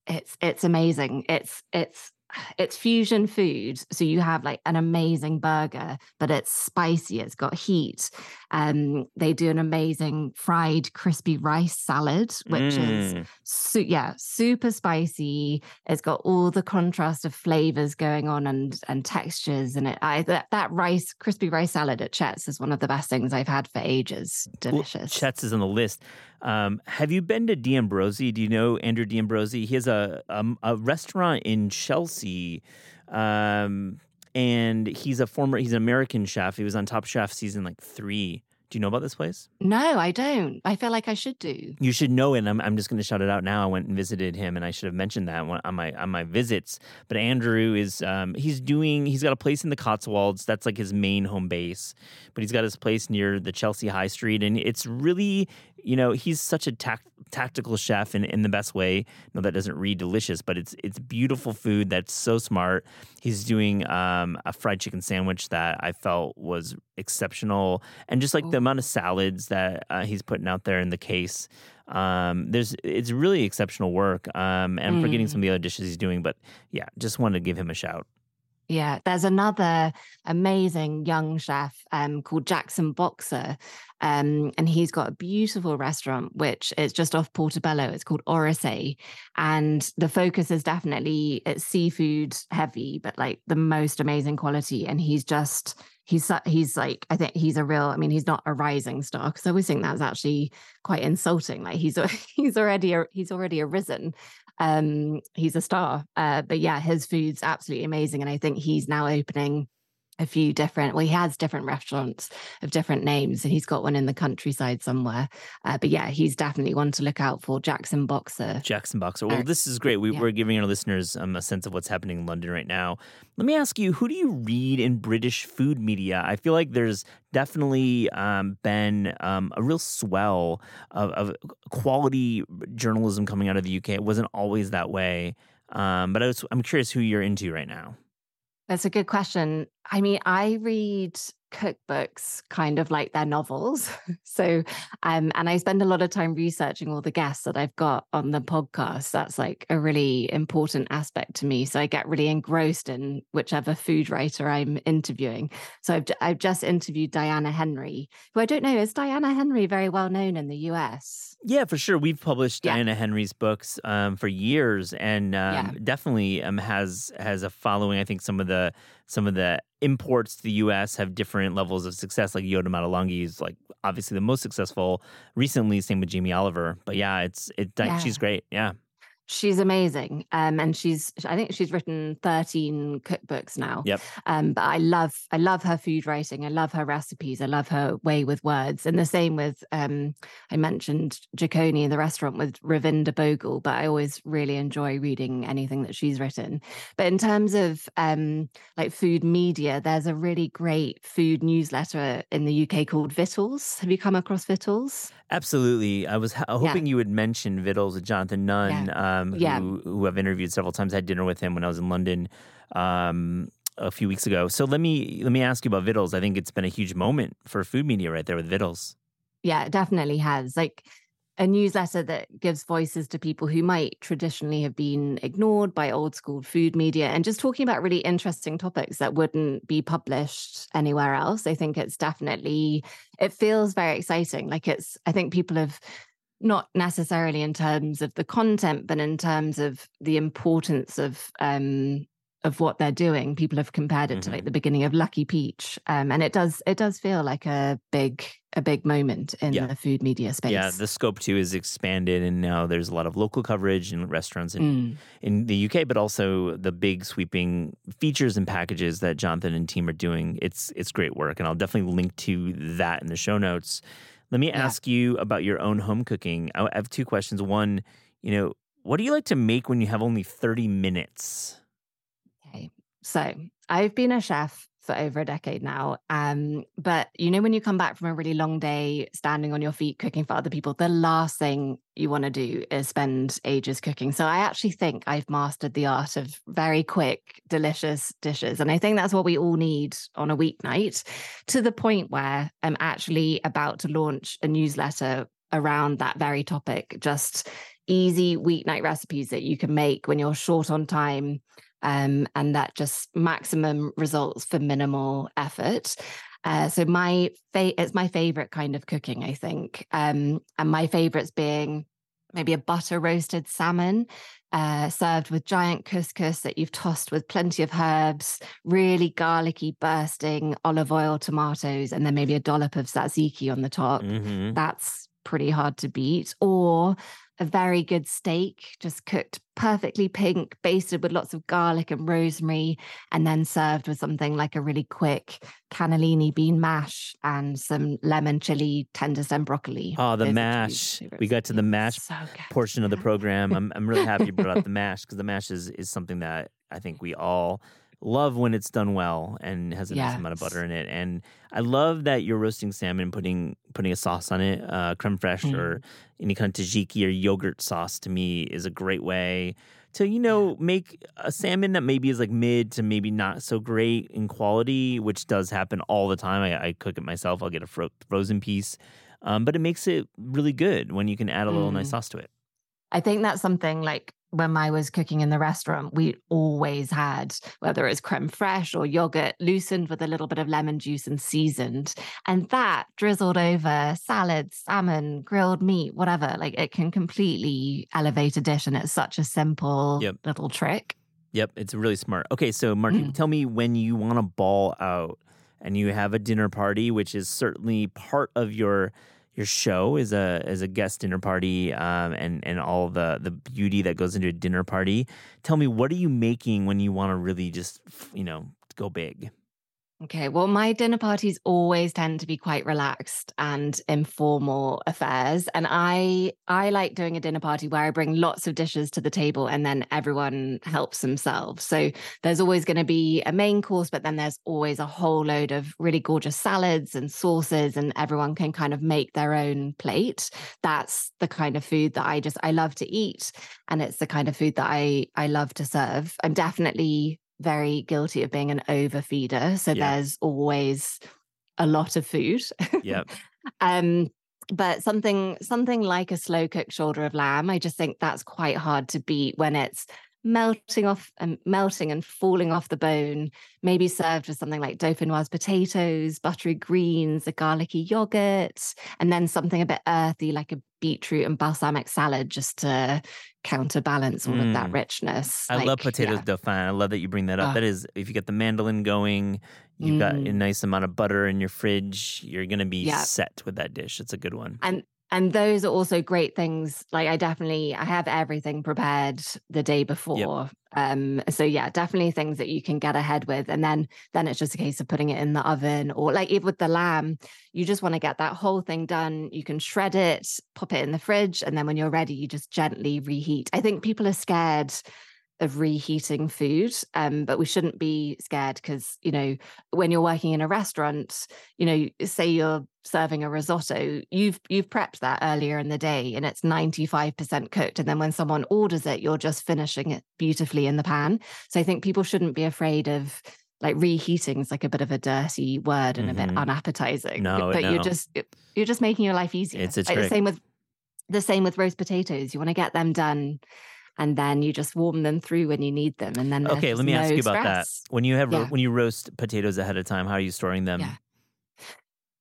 it's it's amazing. It's it's it's fusion food. So you have like an amazing burger, but it's spicy, it's got heat. Um they do an amazing fried crispy rice salad, which is Mm. su- yeah, super spicy. It's got all the contrast of flavors going on and and textures. And it I that, that rice, crispy rice salad at Chet's is one of the best things I've had for ages. Well, Delicious. Chet's is on the list. Um, have you been to D'Ambrosi? Do you know Andrew D'Ambrosi? He has a um, a restaurant in Chelsea, um, and he's a former he's an American chef. He was on Top Chef season like three. Do you know about this place? no, I don't. I feel like I should do. You should know it. and I'm, I'm just going to shout it out now. I went and visited him, and I should have mentioned that on my on my visits. But Andrew is um, he's doing he's got a place in the Cotswolds. That's like his main home base. But he's got his place near the Chelsea High Street, and it's really you know he's such a tac- tactical chef in, in the best way. No, that doesn't read delicious, but it's it's beautiful food that's so smart. He's doing um, a fried chicken sandwich that I felt was exceptional, and just like the amount of salads that uh, he's putting out there in the case. Um, there's it's really exceptional work. Um, and I'm forgetting Mm. some of the other dishes he's doing, but yeah, just wanted to give him a shout. Yeah, there's another amazing young chef um, called Jackson Boxer, Um, and he's got a beautiful restaurant, which is just off Portobello. It's called Orasay. And the focus is definitely it's seafood heavy, but like the most amazing quality. And he's just, he's he's like I think he's a real I mean he's not a rising star because I always think that's actually quite insulting like he's he's already a, he's already arisen um he's a star. Uh but yeah his food's absolutely amazing and I think he's now opening a few different well he has different restaurants of different names and he's got one in the countryside somewhere. Uh, but yeah he's definitely one to look out for jackson boxer. Jackson boxer. Well uh, this is great. We, are giving our listeners um, a sense of what's happening in london right now. Let me ask you who do you read in british food media? I feel like there's definitely um, been um, a real swell of, of, quality journalism coming out of the uk it wasn't always that way. Um, but I was, i'm curious who you're into right now. That's a good question. I mean, I read cookbooks kind of like their novels. so, um, and I spend a lot of time researching all the guests that I've got on the podcast. That's like a really important aspect to me. So I get really engrossed in whichever food writer I'm interviewing. So I've, I've just interviewed Diana Henry, who I don't know, is Diana Henry very well known in the US? Yeah, for sure. We've published yeah. Diana Henry's books um, for years, and um, yeah. definitely um, has has a following. I think some of the some of the imports to the U.S. have different levels of success. Like Yotam Ottolenghi is like obviously the most successful recently. Same with Jamie Oliver. But yeah, it's it. Yeah. She's great. Yeah. She's amazing. Um, and she's I think she's written 13 cookbooks now. Yep. Um, but I love I love her food writing. I love her recipes. I love her way with words. And the same with um, I mentioned Jikoni in the restaurant with Ravinder Bhogal, but I always really enjoy reading anything that she's written. But in terms of um like food media, there's a really great food newsletter in the UK called Vittles. Have you come across Vittles? Absolutely. I was hoping yeah. you would mention Vittles with Jonathan Nunn. Yeah um, yeah. who, who I've interviewed several times. I had dinner with him when I was in London um, a few weeks ago. So let me let me ask you about Vittles. I think it's been a huge moment for food media right there with Vittles. Yeah, it definitely has. Like a newsletter that gives voices to people who might traditionally have been ignored by old school food media and just talking about really interesting topics that wouldn't be published anywhere else. I think it's definitely, it feels very exciting. Like it's, I think people have not necessarily in terms of the content, but in terms of the importance of um, of what they're doing. People have compared it mm-hmm. to like mm-hmm. the beginning of Lucky Peach, um, and it does it does feel like a big a big moment in yeah. the food media space. Yeah, the scope too is expanded, and now there's a lot of local coverage in restaurants in mm. in the UK, but also the big sweeping features and packages that Jonathan and team are doing. It's it's great work, and I'll definitely link to that in the show notes. Let me yeah. ask you about your own home cooking. I have two questions. One, you know, what do you like to make when you have only 30 minutes? Okay. So I've been a chef for over a decade now. Um, but you know, when you come back from a really long day standing on your feet cooking for other people, the last thing you want to do is spend ages cooking. So I actually think I've mastered the art of very quick, delicious dishes. And I think that's what we all need on a weeknight to the point where I'm actually about to launch a newsletter around that very topic. Just easy weeknight recipes that you can make when you're short on time um, and that just maximum results for minimal effort. Uh, so my fa- it's my favorite kind of cooking, I think, um, and my favorites being maybe a butter roasted salmon uh, served with giant couscous that you've tossed with plenty of herbs, really garlicky, bursting olive oil, tomatoes, and then maybe a dollop of tzatziki on the top. Mm-hmm. That's pretty hard to beat. Or a very good steak, just cooked perfectly pink, basted with lots of garlic and rosemary, and then served with something like a really quick cannellini bean mash and some lemon chili tender stem broccoli. Oh, the Those mash. We got to the mash so portion of the program. I'm, I'm really happy you brought up the mash because the mash is, is something that I think we all love when it's done well and has a yes. nice amount of butter in it. And I love that you're roasting salmon, putting putting a sauce on it, uh, creme fraiche mm. or any kind of tzatziki or yogurt sauce. To me, is a great way to you know make a salmon that maybe is like mid to maybe not so great in quality, which does happen all the time. I, I cook it myself. I'll get a fro- frozen piece, um, but it makes it really good when you can add a little mm. nice sauce to it. I think that's something like when I was cooking in the restaurant, we always had whether it's creme fraiche or yogurt loosened with a little bit of lemon juice and seasoned. And that drizzled over salad, salmon, grilled meat, whatever. Like it can completely elevate a dish. And it's such a simple Yep. little trick. Yep, it's really smart. Okay, so Margie, Mm. tell me when you want to ball out and you have a dinner party, which is certainly part of your your show is a as a guest dinner party um, and and all the the beauty that goes into a dinner party. Tell me what are you making when you want to really just you know go big? Okay, well, my dinner parties always tend to be quite relaxed and informal affairs, and I I like doing a dinner party where I bring lots of dishes to the table, and then everyone helps themselves. So there's always going to be a main course, but then there's always a whole load of really gorgeous salads and sauces, and everyone can kind of make their own plate. That's the kind of food that I just I love to eat, and it's the kind of food that I I love to serve. I'm definitely very guilty of being an overfeeder. So Yeah. there's always a lot of food. Yep. um, but something something like a slow cooked shoulder of lamb, I just think that's quite hard to beat when it's melting off and melting and falling off the bone. Maybe served with something like dauphinoise potatoes, buttery greens, a garlicky yogurt, and then something a bit earthy like a beetroot and balsamic salad just to counterbalance all of that Mm. richness. I love Like, potatoes yeah. dauphin. I love that you bring that up. That is, if you get the mandolin going, you've got a Mm. nice amount of butter in your fridge. You're gonna be Yeah. set with that dish. It's a good one. and and those are also great things like i definitely i have everything prepared the day before um so yeah definitely things that you can get ahead with and then then it's just a case of putting it in the oven or like even with the lamb you just want to get that whole thing done you can shred it pop it in the fridge and then when you're ready you just gently reheat. I think people are scared of reheating food um but we shouldn't be scared because you know when you're working in a restaurant you know say you're serving a risotto you've you've prepped that earlier in the day and it's 95% cooked and then when someone orders it you're just finishing it beautifully in the pan so i think people shouldn't be afraid of like reheating is like a bit of a dirty word and a bit Mhm. unappetizing No, but no. you're just you're just making your life easier It's a Like, the same with the same with roast potatoes you want to get them done and then you just warm them through when you need them and then Okay, let me ask no you about that. When you have Yeah. when you roast potatoes ahead of time, how are you storing them? Yeah.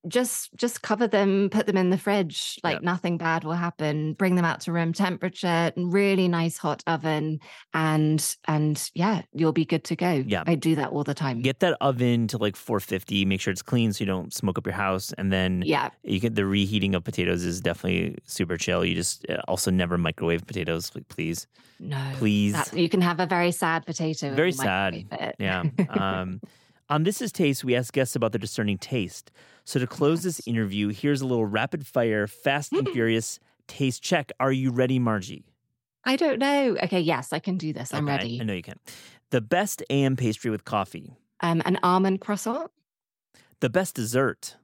Just just cover them put them in the fridge like nothing bad will happen bring them out to room temperature really nice hot oven and and yeah you'll be good to go Yeah. i do that all the time Get that oven to like 450. Make sure it's clean so you don't smoke up your house. And then yeah you get the reheating of potatoes is definitely super chill. You just uh, also never microwave potatoes, like, please, no please. that, you can have a very sad potato Very sad. Yeah. Um, on This Is Taste, we ask guests about their discerning taste. So to close this interview, here's a little rapid fire, fast and furious taste check. Are you ready, Margie? i don't know okay yes i can do this i'm Okay, ready I know you can. The best AM pastry with coffee. um an almond croissant The best dessert.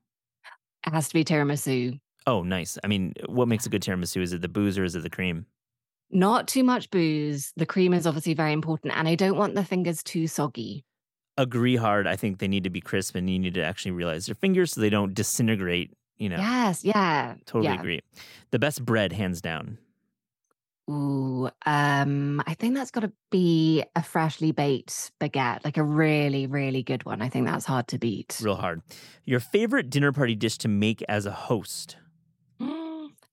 it has to be tiramisu Oh, nice. I mean, what makes a good tiramisu? Is it the booze or is it the cream? not too much booze the cream is obviously very important and i don't want the fingers too soggy Agree hard. I think they need to be crisp and you need to actually realize their fingers so they don't disintegrate. You know, yes yeah totally yeah. agree. The best bread, hands down. Ooh, um, I think that's got to be a freshly baked baguette, like a really, really good one. I think that's hard to beat. Real hard. Your favorite dinner party dish to make as a host?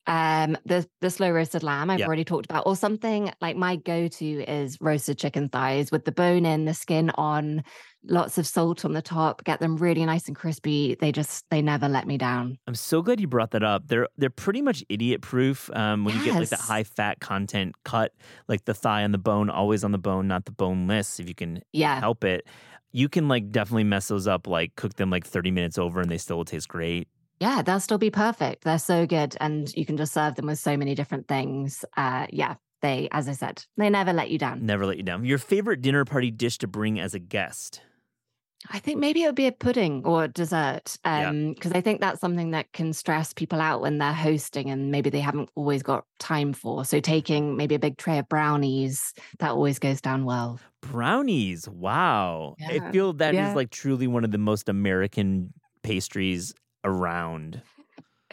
Um, the the slow roasted lamb I've Yeah. already talked about, or something like my go to is roasted chicken thighs with the bone in, the skin on, lots of salt on the top. Get them really nice and crispy. They just they never let me down. I'm so glad you brought that up. They're they're pretty much idiot proof. Um, when you get like that high fat content cut, like the thigh on the bone, always on the bone, not the boneless. If you can Yeah, help it, you can like definitely mess those up. Like cook them like 30 minutes over, and they still will taste great. Yeah, they'll still be perfect. They're so good, and you can just serve them with so many different things. Uh, yeah, they, as I said, they never let you down. Never let you down. Your favorite dinner party dish to bring as a guest? I think maybe it would be a pudding or a dessert. Yeah. Um, because I think that's something that can stress people out when they're hosting and maybe they haven't always got time for. So taking maybe a big tray of brownies, that always goes down well. Brownies. Wow. I feel that is Yeah. like truly one of the most American pastries around.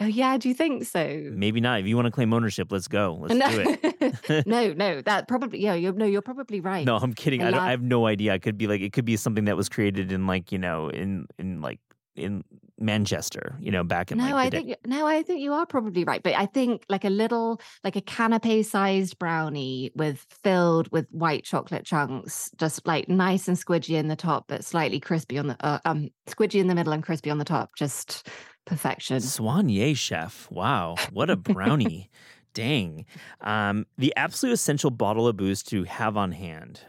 Oh yeah, do you think so? Maybe not. If you want to claim ownership, let's go. Let's no. do it. no, no, that probably yeah. You're, no, you're probably right. No, I'm kidding. I I, don't, I have no idea. I could be like it could be something that was created in like you know in in like in Manchester, you know, back in no, like the I day. think no, I think you are probably right. But I think like a little like a canapé sized brownie with filled with white chocolate chunks, just like nice and squidgy in the top, but slightly crispy on the uh, um squidgy in the middle and crispy on the top. Just perfection. Soigné chef. Wow, what a brownie. Dang. Um, the absolute essential bottle of booze to have on hand.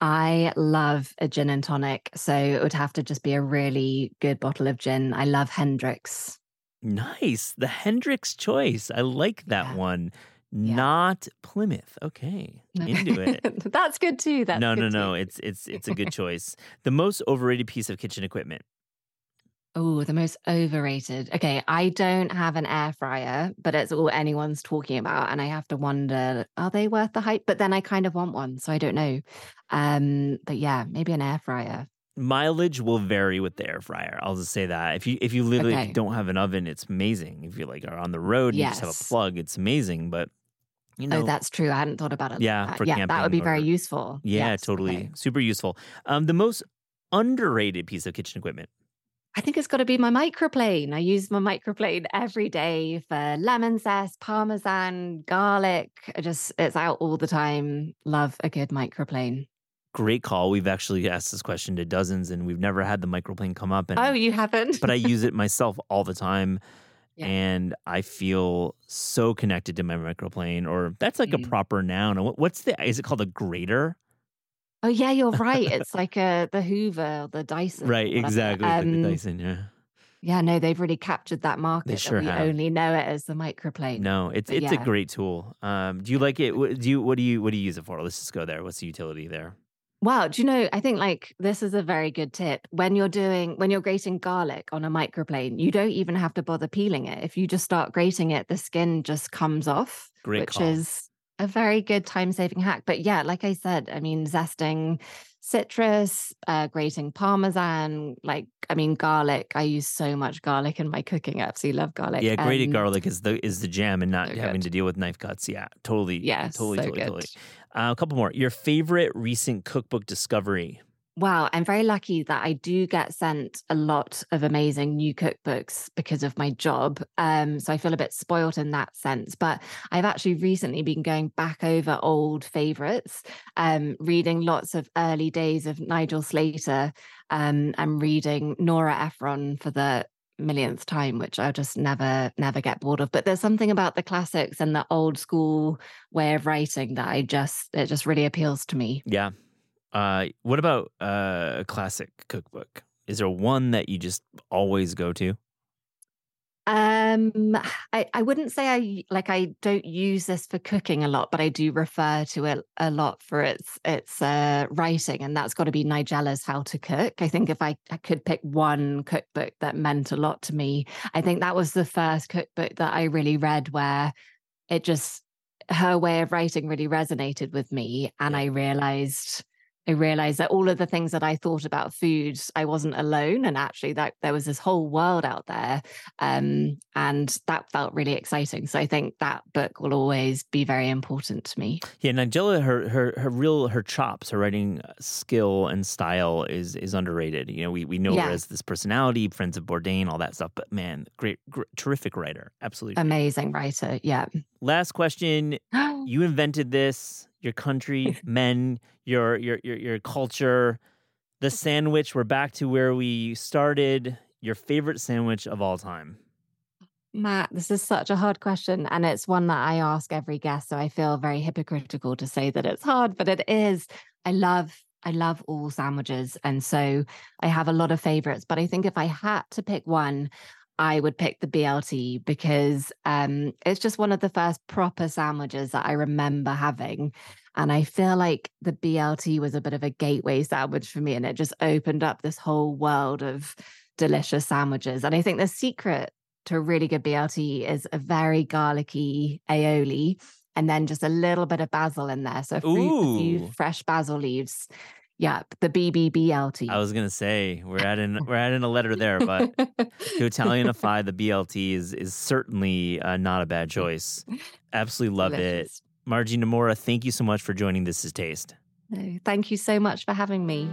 I love a gin and tonic, so it would have to just be a really good bottle of gin. I love Hendrick's. Nice. The Hendrick's choice. I like that Yeah. one. Yeah. Not Plymouth. Okay. Into it. That's good too. That's no, no, no. too. It's it's it's a good choice. The most overrated piece of kitchen equipment. Oh, the most overrated. Okay, I don't have an air fryer, but it's all anyone's talking about, and I have to wonder, are they worth the hype? But then I kind of want one, so I don't know. Um, but yeah, maybe an air fryer. Mileage will vary with the air fryer. I'll just say that. If you if you literally if you Okay. don't have an oven, it's amazing. If you like are on the road, and you just have a plug, it's amazing. But you know, oh, that's true. I hadn't thought about it. like Yeah, that. for yeah, that would be camping very useful. yeah, Yes, totally, okay. super useful. Um, the most underrated piece of kitchen equipment. I think it's got to be my microplane. I use my microplane every day for lemon zest, parmesan, garlic. I just it's out all the time. Love a good microplane. Great call. We've actually asked this question to dozens, and we've never had the microplane come up. And Oh, you haven't? but I use it myself all the time. Yeah. And I feel so connected to my microplane, or that's like a Mm. proper noun. What's the? Is it called a grater? Oh yeah, you're right. It's like a the Hoover, or the Dyson. Right, exactly. like Um, Dyson, yeah. Yeah, no, they've really captured that market. They sure that we have. only know it as the microplane. No, it's but it's a great tool. Um, do you like it? What, do you what do you what do you use it for? Let's just go there. What's the utility there? Wow, do you know? I think like this is a very good tip. When you're doing when you're grating garlic on a microplane, you don't even have to bother peeling it. If you just start grating it, the skin just comes off, Great which call. is a very good time-saving hack. But yeah, like I said, I mean, zesting citrus, uh, grating parmesan, like I mean, garlic. I use so much garlic in my cooking. I absolutely love garlic. yeah, grated garlic is the is the jam, and not so having to deal with knife cuts. Yeah, totally. Yeah, totally, so totally, good. totally. Uh, a couple more. Your favorite recent cookbook discovery? Wow, I'm very lucky that I do get sent a lot of amazing new cookbooks because of my job. Um, so I feel a bit spoilt in that sense. But I've actually recently been going back over old favorites, um, reading lots of early days of Nigel Slater. Um, I'm reading Nora Ephron for the millionth time, which I'll just never, never get bored of. But there's something about the classics and the old school way of writing that I just, it just really appeals to me. Yeah. Uh, what about uh, a classic cookbook? Is there one that you just always go to? Um, I, I wouldn't say I like I don't use this for cooking a lot, but I do refer to it a lot for its its uh, writing, and that's got to be Nigella's How to Cook. I think if I, I could pick one cookbook that meant a lot to me, I think that was the first cookbook that I really read where it just her way of writing really resonated with me, and I realized. I realized that all of the things that I thought about food, I wasn't alone, and actually that there was this whole world out there um, and that felt really exciting. So I think that book will always be very important to me. Yeah, Nigella, her her her real her chops, her writing skill and style is is underrated. You know, we we know her as this personality, Friends of Bourdain, all that stuff. But man, great, great terrific writer, absolutely. Amazing writer. Yeah. Last question: You invented this, your country, men, your your your your culture, the sandwich. We're back to where we started. Your favorite sandwich of all time. Matt, this is such a hard question. And it's one that I ask every guest. So I feel very hypocritical to say that it's hard, but it is. I love, I love all sandwiches. And so I have a lot of favorites. But I think if I had to pick one, I would pick the BLT because um, it's just one of the first proper sandwiches that I remember having. And I feel like the BLT was a bit of a gateway sandwich for me. And it just opened up this whole world of delicious sandwiches. And I think the secret to a really good BLT is a very garlicky aioli and then just a little bit of basil in there. So a, few- a few fresh basil leaves. Yep, the BBBLT. I was gonna say we're adding we're adding a letter there, but to Italianify the BLT is is certainly uh, not a bad choice. Absolutely love it. Margie Nomura, thank you so much for joining This Is Taste. No, thank you so much for having me.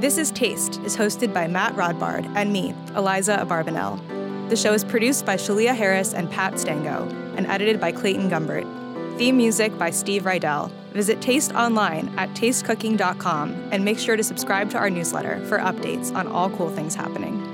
This is Taste is hosted by Matt Rodbard and me, Aliza Abarbanel. The show is produced by Shalia Harris and Pat Stango and edited by Clayton Gumbert. Theme music by Steve Rydell. Visit Taste online at tastecooking.com and make sure to subscribe to our newsletter for updates on all cool things happening.